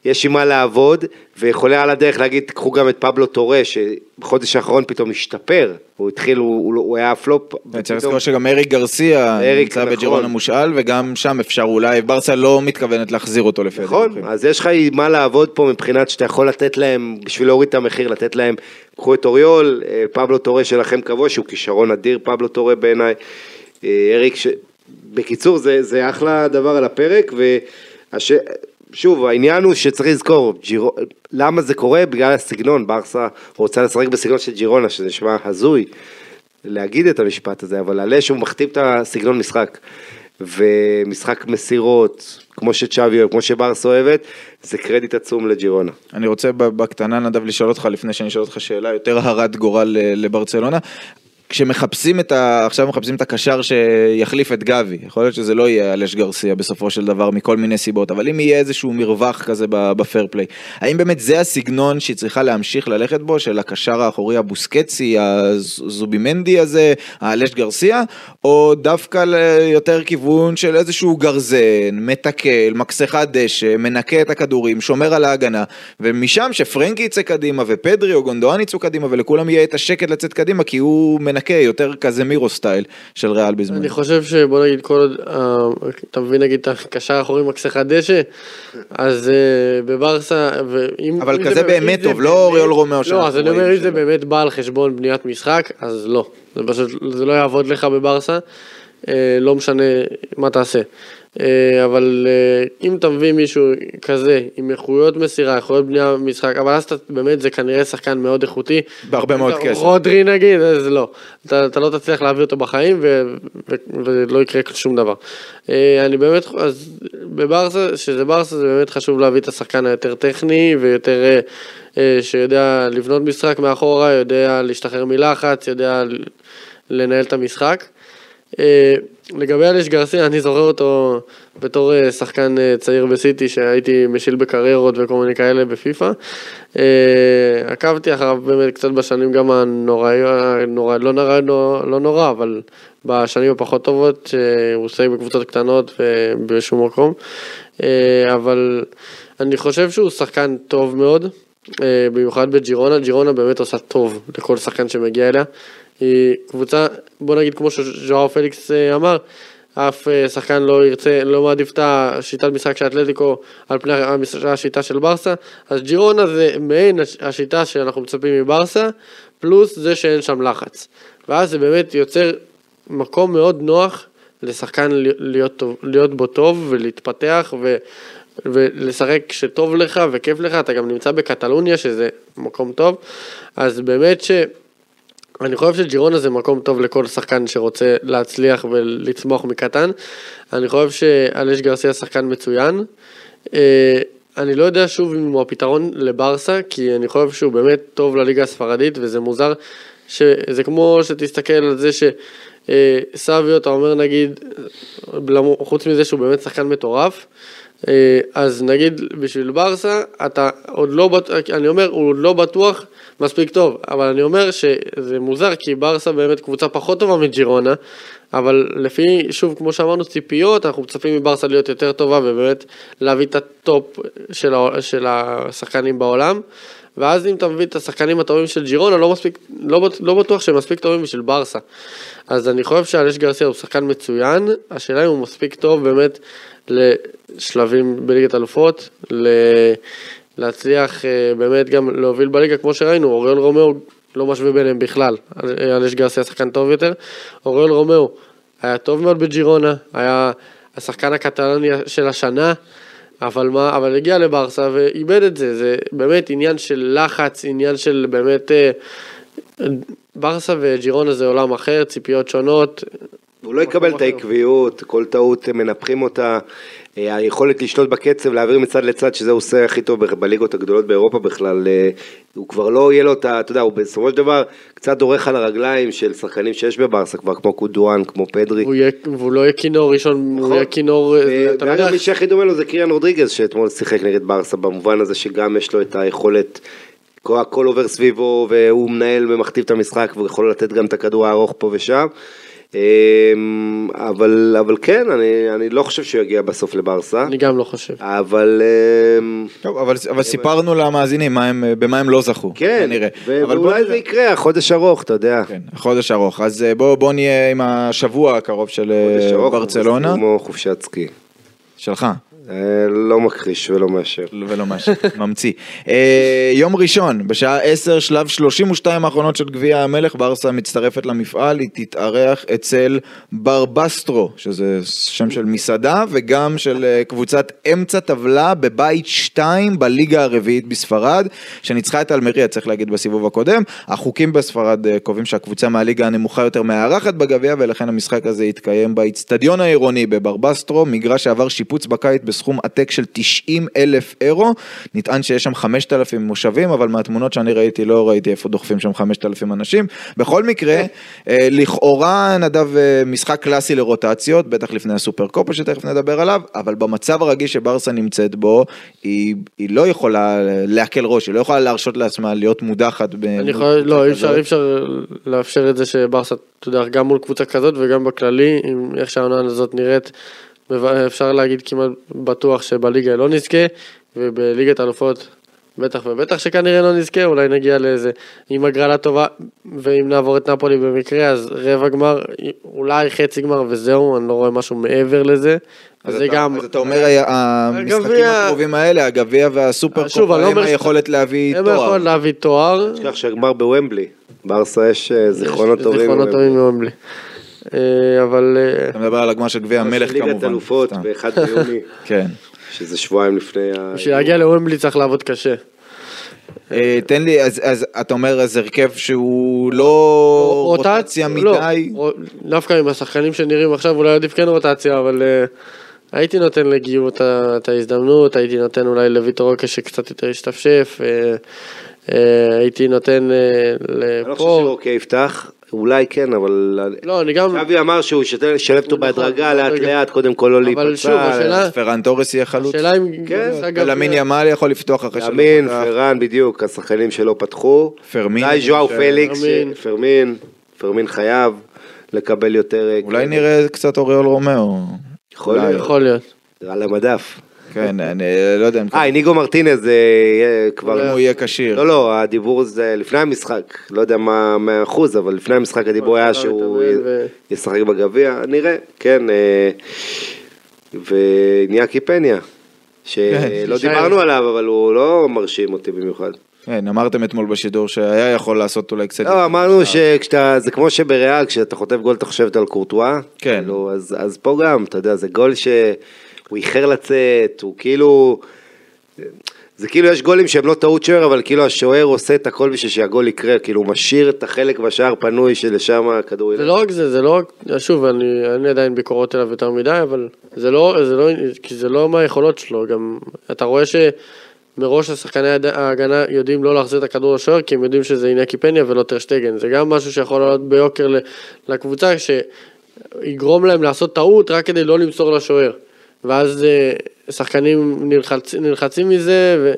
יש עם מה לעבוד, ויכולה על הדרך להגיד, קחו גם את פבלו טורה, שבחודש האחרון פתאום השתפר, הוא התחיל, הוא, הוא, הוא היה פלופ, צריך ופתאום- לזכור שגם אריק גרסיה אריק, נמצא נכון. בג'ירונה מושאל, וגם שם אפשר אולי, ברסה לא מתכוונת להחזיר אותו לפי נכון. אז יש לך מה לעבוד פה מבחינת שאתה יכול לתת להם, בשביל להוריד את המחיר, לתת להם, קחו את אוריול, אה, פבלו טורה שלכם קבוע, שהוא כישרון אדיר, פבלו טורה בעיניי, אה, אריק, ש... בקיצור, זה, זה אחלה דבר על הפרק, והש... שוב, העניין הוא שצריך לזכור, ג'ירו... למה זה קורה? בגלל הסגנון, ברסה רוצה לשחק בסגנון של ג'ירונה, שזה נשמע הזוי להגיד את המשפט הזה, אבל עלה שהוא מכתיב את הסגנון משחק. ומשחק מסירות, כמו שצ'אבי אוהב, כמו שברסה אוהבת, זה קרדיט עצום לג'ירונה. אני רוצה בקטנה נדב לשאול אותך לפני שאני אשאל אותך שאלה יותר הרת גורל אה, לברצלונה. כשמחפשים את ה... עכשיו מחפשים את הקשר שיחליף את גבי, יכול להיות שזה לא יהיה אלש גרסיה בסופו של דבר מכל מיני סיבות, אבל אם יהיה איזשהו מרווח כזה בפייר פליי, האם באמת זה הסגנון שהיא צריכה להמשיך ללכת בו, של הקשר האחורי הבוסקצי, הזובימנדי הזה, האלש גרסיה, או דווקא ליותר כיוון של איזשהו גרזן, מתקל, מקסחת דשא, מנקה את הכדורים, שומר על ההגנה, ומשם שפרנקי יצא קדימה ופדרי או גונדואן יצאו קדימה ולכולם יהיה את השקט לצאת קדימה כי הוא מנקה יותר קזמירו סטייל של ריאל בזמן. אני חושב שבוא נגיד כל עוד, אה, אתה מבין נגיד את הקשר האחורי מקסחת דשא, אז אה, בברסה, ואם... אבל כזה זה באמת טוב, לא אוריול רומאו לא, שאנחנו אז אני אומר אם זה. באמת בא על חשבון בניית משחק, אז לא. זה פשוט, זה לא יעבוד לך בברסה, לא משנה מה תעשה. אה, אבל אה, אם אתה מביא מישהו כזה, עם איכויות מסירה, איכויות בנייה משחק, אבל אז אתה באמת, זה כנראה שחקן מאוד איכותי. בהרבה מאוד כסף. רודרי נגיד, אז לא. אתה, אתה לא תצליח להביא אותו בחיים ו, ו, ולא יקרה שום דבר. אה, אני באמת, אז בברסה, שזה ברסה זה באמת חשוב להביא את השחקן היותר טכני ויותר אה, אה, שיודע לבנות משחק מאחורה, יודע להשתחרר מלחץ, יודע לנהל את המשחק. אה, לגבי אליש גרסיה, אני זוכר אותו בתור אה, שחקן אה, צעיר בסיטי שהייתי משיל בקריירות וכל מיני כאלה בפיפא. עקבתי אחריו באמת קצת בשנים גם הנוראי, נורא, לא נורא, לא, לא נורא, אבל בשנים הפחות טובות, שהוא שיחק בקבוצות קטנות ובשום מקום. אבל אני חושב שהוא שחקן טוב מאוד, במיוחד בג'ירונה, ג'ירונה באמת עושה טוב לכל שחקן שמגיע אליה. היא קבוצה, בוא נגיד כמו שז'ואר פליקס אה, אמר, אף אה, שחקן לא ירצה, לא מעדיף את השיטת משחק של אתלטיקו על פני השיטה של ברסה, אז ג'ירונה זה מעין הש- השיטה שאנחנו מצפים מברסה, פלוס זה שאין שם לחץ. ואז זה באמת יוצר מקום מאוד נוח לשחקן להיות, טוב, להיות בו טוב ולהתפתח ו, ולשחק כשטוב לך וכיף לך, אתה גם נמצא בקטלוניה שזה מקום טוב, אז באמת ש... אני חושב שג'ירונה זה מקום טוב לכל שחקן שרוצה להצליח ולצמוח מקטן. אני חושב שאלש גרסיה שחקן מצוין. אה, אני לא יודע שוב אם הוא הפתרון לברסה, כי אני חושב שהוא באמת טוב לליגה הספרדית, וזה מוזר, שזה כמו שתסתכל על זה שסביו, אתה אומר נגיד, חוץ מזה שהוא באמת שחקן מטורף, אה, אז נגיד בשביל ברסה, אתה עוד לא בטוח, אני אומר, הוא עוד לא בטוח מספיק טוב, אבל אני אומר שזה מוזר, כי ברסה באמת קבוצה פחות טובה מג'ירונה, אבל לפי, שוב, כמו שאמרנו, ציפיות, אנחנו מצפים מברסה להיות יותר טובה ובאמת להביא את הטופ של, ה, של השחקנים בעולם. ואז אם אתה מביא את השחקנים הטובים של ג'ירונה, לא, מספיק, לא, לא בטוח שהם מספיק טובים בשביל ברסה. אז אני חושב שאלש גרסיה הוא שחקן מצוין, השאלה אם הוא מספיק טוב באמת לשלבים בליגת אלופות, ל- להצליח אה, באמת גם להוביל בליגה, כמו שראינו, אוריול רומאו לא משווה ביניהם בכלל, אלש גרסיה שחקן טוב יותר, אוריול רומאו היה טוב מאוד בג'ירונה, היה השחקן הקטלני של השנה, אבל מה, אבל הגיע לברסה ואיבד את זה, זה באמת עניין של לחץ, עניין של באמת, אה, ברסה וג'ירונה זה עולם אחר, ציפיות שונות, הוא לא יקבל את העקביות, כל טעות מנפחים אותה, היכולת לשלוט בקצב, להעביר מצד לצד, שזה הוא עושה הכי טוב בליגות הגדולות באירופה בכלל, אה, הוא כבר לא יהיה לו את ה... אתה יודע, הוא בסופו של דבר קצת דורך על הרגליים של שחקנים שיש בברסה כבר, כמו קודואן, כמו פדרי. והוא, יהיה, והוא לא יהיה כינור ראשון, הוא יהיה כינור, לא ואגב, מי שהכי דומה לו זה קיריאן רודריגז, שאתמול שיחק נגד ברסה, במובן הזה שגם יש לו את היכולת, כל- הכל עובר סביבו, והוא מנהל ומכתיב את המשחק, והוא יכול לתת גם את הכדור הארוך פה ושם. אמ, אבל, אבל כן, אני, אני לא חושב שהוא יגיע בסוף לברסה, אני גם לא חושב. אבל אמ, טוב, אבל, אבל סיפרנו למאזינים מה הם, במה הם לא זכו, כן, כנראה. ו- אבל בוא ואולי נראה. זה יקרה, חודש ארוך, אתה יודע. כן, חודש ארוך. אז אה, בואו בוא נהיה עם השבוע הקרוב של אה, חודש ארוך, ברצלונה. כמו חופשת סקי. שלך. אה, לא מכחיש ולא מאשר. ולא משהו, ממציא. אה, יום ראשון, בשעה 10, שלב 32 האחרונות של גביע המלך, ברסה מצטרפת למפעל, היא תתארח אצל ברבסטרו, שזה שם של מסעדה, וגם של אה, קבוצת אמצע טבלה בבית 2 בליגה הרביעית בספרד, שניצחה את אלמריה, צריך להגיד, בסיבוב הקודם. החוקים בספרד קובעים שהקבוצה מהליגה הנמוכה יותר מארחת בגביע, ולכן המשחק הזה יתקיים באיצטדיון העירוני בברבסטרו, מגרש שעבר שיפוץ בקיץ בסכום עתק של 90 אלף אירו. נטען שיש שם 5,000 מושבים, אבל מהתמונות שאני ראיתי לא ראיתי איפה דוחפים שם 5,000 אנשים. בכל מקרה, אה, לכאורה נדב אה, משחק קלאסי לרוטציות, בטח לפני הסופר קופה שתכף נדבר עליו, אבל במצב הרגיש שברסה נמצאת בו, היא, היא לא יכולה להקל ראש, היא לא יכולה להרשות לעצמה להיות מודחת. ב- אני יכול, לא, אי. אפשר, אי אפשר לאפשר את זה שברסה, אתה יודע, גם מול קבוצה כזאת וגם בכללי, עם איך שהעונה הזאת נראית, אפשר להגיד כמעט בטוח שבליגה לא נזכה, ובליגת אלופות בטח ובטח שכנראה לא נזכה, אולי נגיע לאיזה, עם הגרלה טובה, ואם נעבור את נפולי במקרה, אז רבע גמר, אולי חצי גמר וזהו, אני לא רואה משהו מעבר לזה. אז זה אתה, גם, אז אתה אומר המשחקים הגביע- הקרובים האלה, הגביע והסופר קופה לא הם ש- היכולת להביא הם תואר. יכולים להביא תואר, תשכח שהגמר בוומבלי, ברסה יש אה, זיכרונות טובים. זיכרונות טובים בוומבלי. לי. אבל אה, אתה מדבר על הגמר של גביע המלך כמובן. ליגת אלופות. ב-1 ביוני, כן. שזה שבועיים לפני ה... בשביל להגיע לוומבלי צריך לעבוד קשה. אה, תן לי, אז, אז אתה אומר אז הרכב שהוא לא רוטציה לא, מדי. דווקא עם השחקנים שנראים עכשיו אולי עדיף כן רוטציה, אבל אה, הייתי נותן לגיור את ההזדמנות, הייתי נותן אולי לויטור רוקה שקצת יותר ישתפשף, אה, אה, הייתי נותן אה, אני לא חושב לפה, שאוקיי יפתח, אולי כן, אבל... לא, אני גם, אבי אמר שהוא ישלב אותו נכון, בהדרגה, רגע. לאט לאט, קודם כל לא אבל שוב, להיפצע. השאלה- פרן תורס יהיה חלוץ. השאלה אם כן, ולמין ימל יכול לפתוח אחרי שלא ימין. פרן, בדיוק, השחקנים שלא פתחו. פרמין, אולי ז'ואו ש- פליקס, פרמין. פרמין, פרמין חייב לקבל יותר... אה, אולי קרדיט. נראה קצת אוריול רומאו. יכול. להיות. יכול להיות. על המדף. כן, אני לא יודע אם אה, איניגו מרטינז זה יהיה כבר... אם הוא יהיה כשיר. לא, לא, הדיבור זה לפני המשחק, לא יודע מה מאה אחוז, אבל לפני המשחק הדיבור היה שהוא ישחק בגביע, נראה, כן, אה, וניאקי פניה, שלא כן, שישאר. דיברנו עליו, אבל הוא לא מרשים אותי במיוחד. כן, אמרתם אתמול בשידור שהיה יכול לעשות אולי קצת... לא, אמרנו שכשאתה, זה כמו שבריאל, כשאתה חוטף גול אתה חושבת על קורטואה, כן. כאילו, אז, אז פה גם, אתה יודע, זה גול שהוא איחר לצאת, הוא כאילו, זה כאילו יש גולים שהם לא טעות שוער, אבל כאילו השוער עושה את הכל בשביל שהגול יקרה, כאילו הוא משאיר את החלק בשער פנוי שלשם הכדור זה ילך. לא רק זה, זה לא רק, שוב, אני, אין לי עדיין ביקורות אליו יותר מדי, אבל זה לא, זה לא, כי זה לא מהיכולות שלו, גם אתה רואה שמראש השחקני ההגנה יודעים לא להחזיר את הכדור לשוער, כי הם יודעים שזה אינקי פניה ולא טרשטגן, זה גם משהו שיכול לעלות ביוקר לקבוצה, שיגרום להם לעשות טעות רק כדי לא למסור לשוער, ואז אה, שחקנים נלחצ, נלחצים מזה,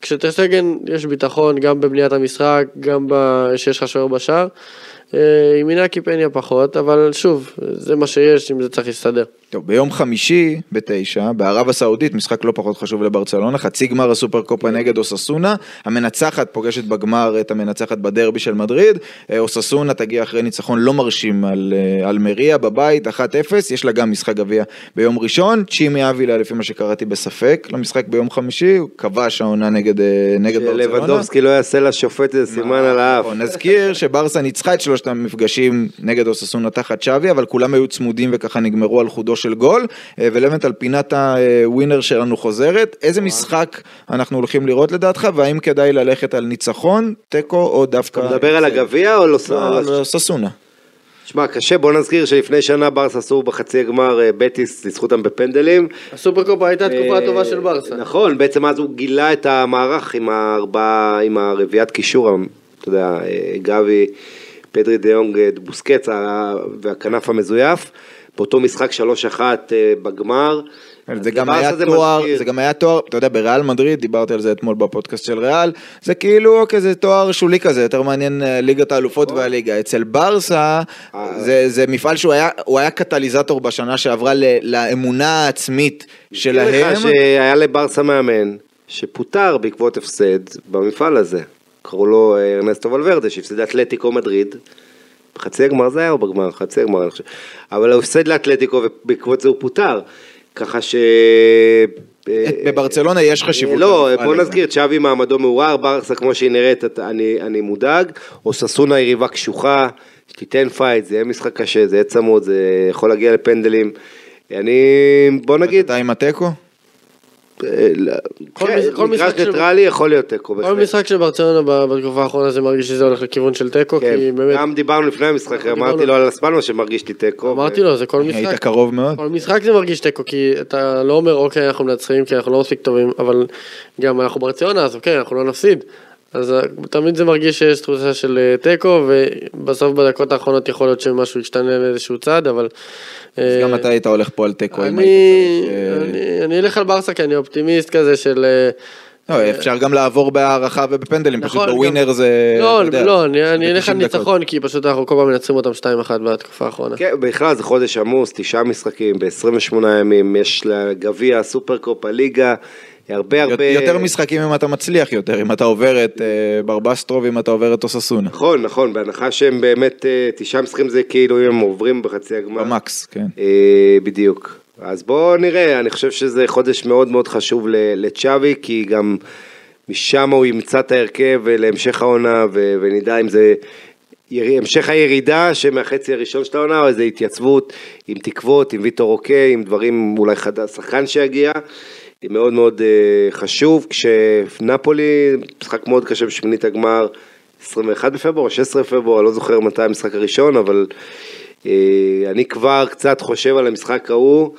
וכשטרשטגן יש ביטחון גם בבניית המשחק, גם ב... שיש לך שוער בשער. אה, עם אינקי פניה פחות, אבל שוב, זה מה שיש, אם זה צריך להסתדר. טוב, ביום חמישי, בתשע, בערב הסעודית, משחק לא פחות חשוב לברצלונה, חצי גמר הסופר קופה נגד אוססונה, המנצחת פוגשת בגמר את המנצחת בדרבי של מדריד, אה, אוססונה תגיע אחרי ניצחון לא מרשים על אה, אלמריה בבית, 1-0, יש לה גם משחק גביע ביום ראשון, צ'ימי אבילה, לפי מה שקראתי בספק, למשחק ביום חמישי, הוא כבש העונה נגד, נגד ברצלונה. שלבנדובסקי לא יעשה לשופט איזה סימן על האף. נכון, נזכיר שברסה ניצחה את שלושת המפגשים נגד אוססונה תחת שווי, אבל כולם היו צמודים וככה נגמרו על חודו של גול, אה, ולבנטל פינת הווינר שלנו חוזרת. איזה משחק אנחנו הולכים לראות לדעתך, והאם כדאי ללכת על ניצחון, תיקו או דווקא... אתה מדבר על הגביע או לא? על על אוססונה. שמע, קשה, בוא נזכיר שלפני שנה ברס עשו בחצי הגמר אה, בטיס, ניצחו אותם בפנדלים. הסופרקופה הייתה תקופה אה, טובה של ברסה. נכון, בעצם אז הוא גילה את המערך עם הארבעה, עם הרביעיית קישור, אתה יודע, גבי, פדרי דה יונג, אה, בוסקץ והכנף המזויף. באותו משחק 3-1 אה, בגמר. זה גם היה זה תואר. זה גם היה תואר, אתה יודע, בריאל מדריד, דיברתי על זה אתמול בפודקאסט של ריאל, זה כאילו כזה תואר שולי כזה, יותר מעניין אה, ליגת האלופות והליגה. אצל ברסה, זה, זה מפעל שהוא היה, הוא היה קטליזטור בשנה שעברה ל, לאמונה העצמית שלהם. לך שהיה לברסה מאמן שפוטר בעקבות הפסד במפעל הזה. קראו לו אה, ארנסטו ולוורדה שהפסיד לאתלטיקו מדריד. בחצי הגמר זה היה או בגמר? חצי הגמר אני חושב. אבל הוא הפסד לאתלטיקו ובעקבות זה הוא פוטר. ככה ש... אה, בברצלונה יש חשיבות. לא, בוא. נזכיר, צ'אבי מעמדו מעורער, ברסה כמו שהיא נראית, אני, אני מודאג, אוססונה יריבה קשוחה, שתיתן פייט, זה יהיה משחק קשה, זה יהיה צמוד, זה יכול להגיע לפנדלים. אני, בוא נגיד, אתה עם התיקו? כל כן, משחק של- ניטרלי יכול להיות תיקו, כל. משחק של ברצלונה בתקופה האחרונה זה מרגיש שזה הולך לכיוון של תיקו, כן, כי באמת, גם דיברנו לפני המשחק, אמרתי לו על הספלמה שמרגיש לי תיקו. אמרתי לו, זה כל היית משחק. קרוב מאוד. כל משחק זה מרגיש תיקו, כי אתה לא אומר, אוקיי, אנחנו מנצחים, כי אנחנו לא מספיק טובים, אבל גם אנחנו ברציונה, אז אוקיי, אנחנו לא נפסיד. אז אה, תמיד זה מרגיש שיש תחושה של אה, תיקו, ובסוף בדקות האחרונות יכול להיות שמשהו ישתנה לאיזשהו צד, אבל... אז אה, גם אתה היית הולך פה על תיקו. אם אני, היית אני, אני אלך על ברסה כי אני אופטימיסט כזה של... לא, אפשר גם לעבור בהערכה ובפנדלים, פשוט נכון, בווינר גם- זה... לא, יודע, לא, אני אני אלך על ב- 90 דקות. ניצחון, כי פשוט אנחנו כל פעם מנצחים אותם 2-1 בתקופה האחרונה. כן, בכלל זה חודש עמוס, תשעה משחקים ב-28 ימים, יש לגביע, סופרקופ, הליגה, הרבה הרבה... יותר משחקים אם אתה מצליח יותר, אם אתה עובר את אה, ברבסטרוב, אם אתה עובר את אוססונה. נכון, נכון, בהנחה שהם באמת, אה, תשעה משחקים זה כאילו אם הם עוברים בחצי הגמר. במקס, כן. אה, בדיוק. אז בואו נראה, אני חושב שזה חודש מאוד מאוד חשוב לצ'אבי, כי גם משם הוא ימצא את ההרכב להמשך העונה, ו- ונדע אם זה המשך הירידה שמהחצי הראשון של העונה, או איזו התייצבות עם תקוות, עם ויטור אוקיי, עם דברים, אולי חד... שחקן שיגיע. מאוד מאוד אה, חשוב, כשנפולי, משחק מאוד קשה בשמינית הגמר, 21 בפברואר או 16 בפברואר, לא זוכר מתי המשחק הראשון, אבל אה, אני כבר קצת חושב על המשחק ההוא,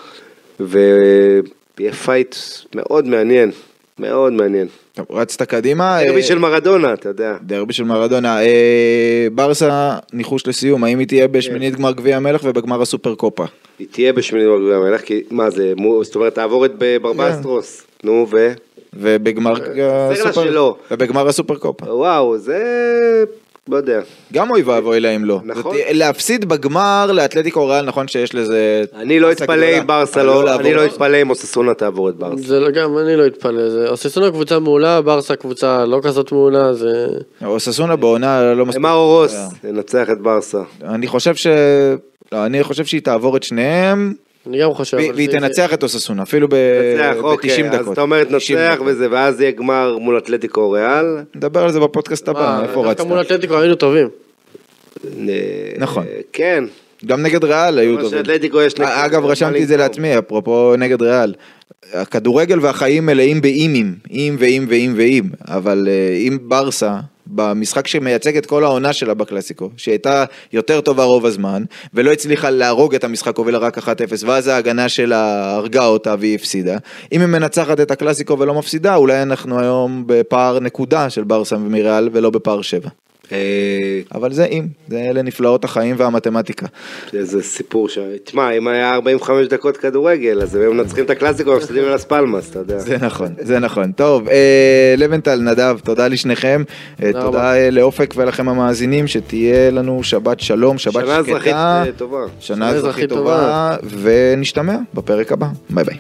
ויהיה פייט מאוד מעניין, מאוד מעניין. טוב, רצת קדימה. דרבי אה, של מרדונה, אתה יודע. דרבי של מרדונה. אה, ברסה, ניחוש לסיום, האם היא תהיה בשמינית גמר גביע המלך ובגמר הסופר קופה? היא תהיה בשמינית גמר המלך, כי מה זה, מו- זאת אומרת תעבור את ברבסטרוס, נו ו... ובגמר לה הסופר... ובגמר הסופר קופה. וואו, זה לא יודע. גם אוי ואבוי להם לא. נכון. זאת- להפסיד בגמר לאתלטיקו ריאל, נכון שיש לזה... אני לא אתפלא אם ברסה לא, לעבור. אני לא אתפלא אם אוססונה תעבור את ברסה. זה לא- גם אני לא אתפלא, זה אוססונה קבוצה מעולה, ברסה קבוצה לא כזאת מעולה, זה... אוססונה בעונה לא מספיק. אמר אורוס, ינצח את ברסה. אני חושב ש... לא, אני חושב שהיא תעבור את שניהם, אני גם חושב. והיא תנצח את אוססונה, אפילו ב- נצח, ב-90 אוקיי, דקות. אז אתה אומר 90 תנצח. וזה, ואז יהיה גמר מול אתלטיקו ריאל. נדבר על זה בפודקאסט הבא, איפה דווקא מול רצת? אתלטיקו היינו טובים. אה, נכון. כן. גם נגד ריאל היו טובים. נגד- אגב, רשמתי את זה. לעצמי, אפרופו נגד ריאל. הכדורגל והחיים מלאים באימים, אם ואם ואם ואם, אבל אה, אם ברסה, במשחק שמייצג את כל העונה שלה בקלאסיקו, שהייתה יותר טובה רוב הזמן, ולא הצליחה להרוג את המשחק, הובילה רק 1-0, ואז ההגנה שלה הרגה אותה והיא הפסידה. אם היא מנצחת את הקלאסיקו ולא מפסידה, אולי אנחנו היום בפער נקודה של ברסה ומריאל, ולא בפער 7. אה, אבל זה אם, זה אלה נפלאות החיים והמתמטיקה. איזה סיפור ש... תשמע, אם היה 45 דקות כדורגל, אז הם היו מנצחים את הקלאסיקו, מפסידים ללס פלמאס, אתה יודע. זה נכון, זה נכון. טוב, אה, לבנטל, נדב, תודה לשניכם. אה, תודה לאופק ולכם המאזינים, שתהיה לנו שבת שלום, שבת שנה אזרחית שקטה. טובה. שנה אזרחית טובה, ונשתמע בפרק הבא. ביי ביי.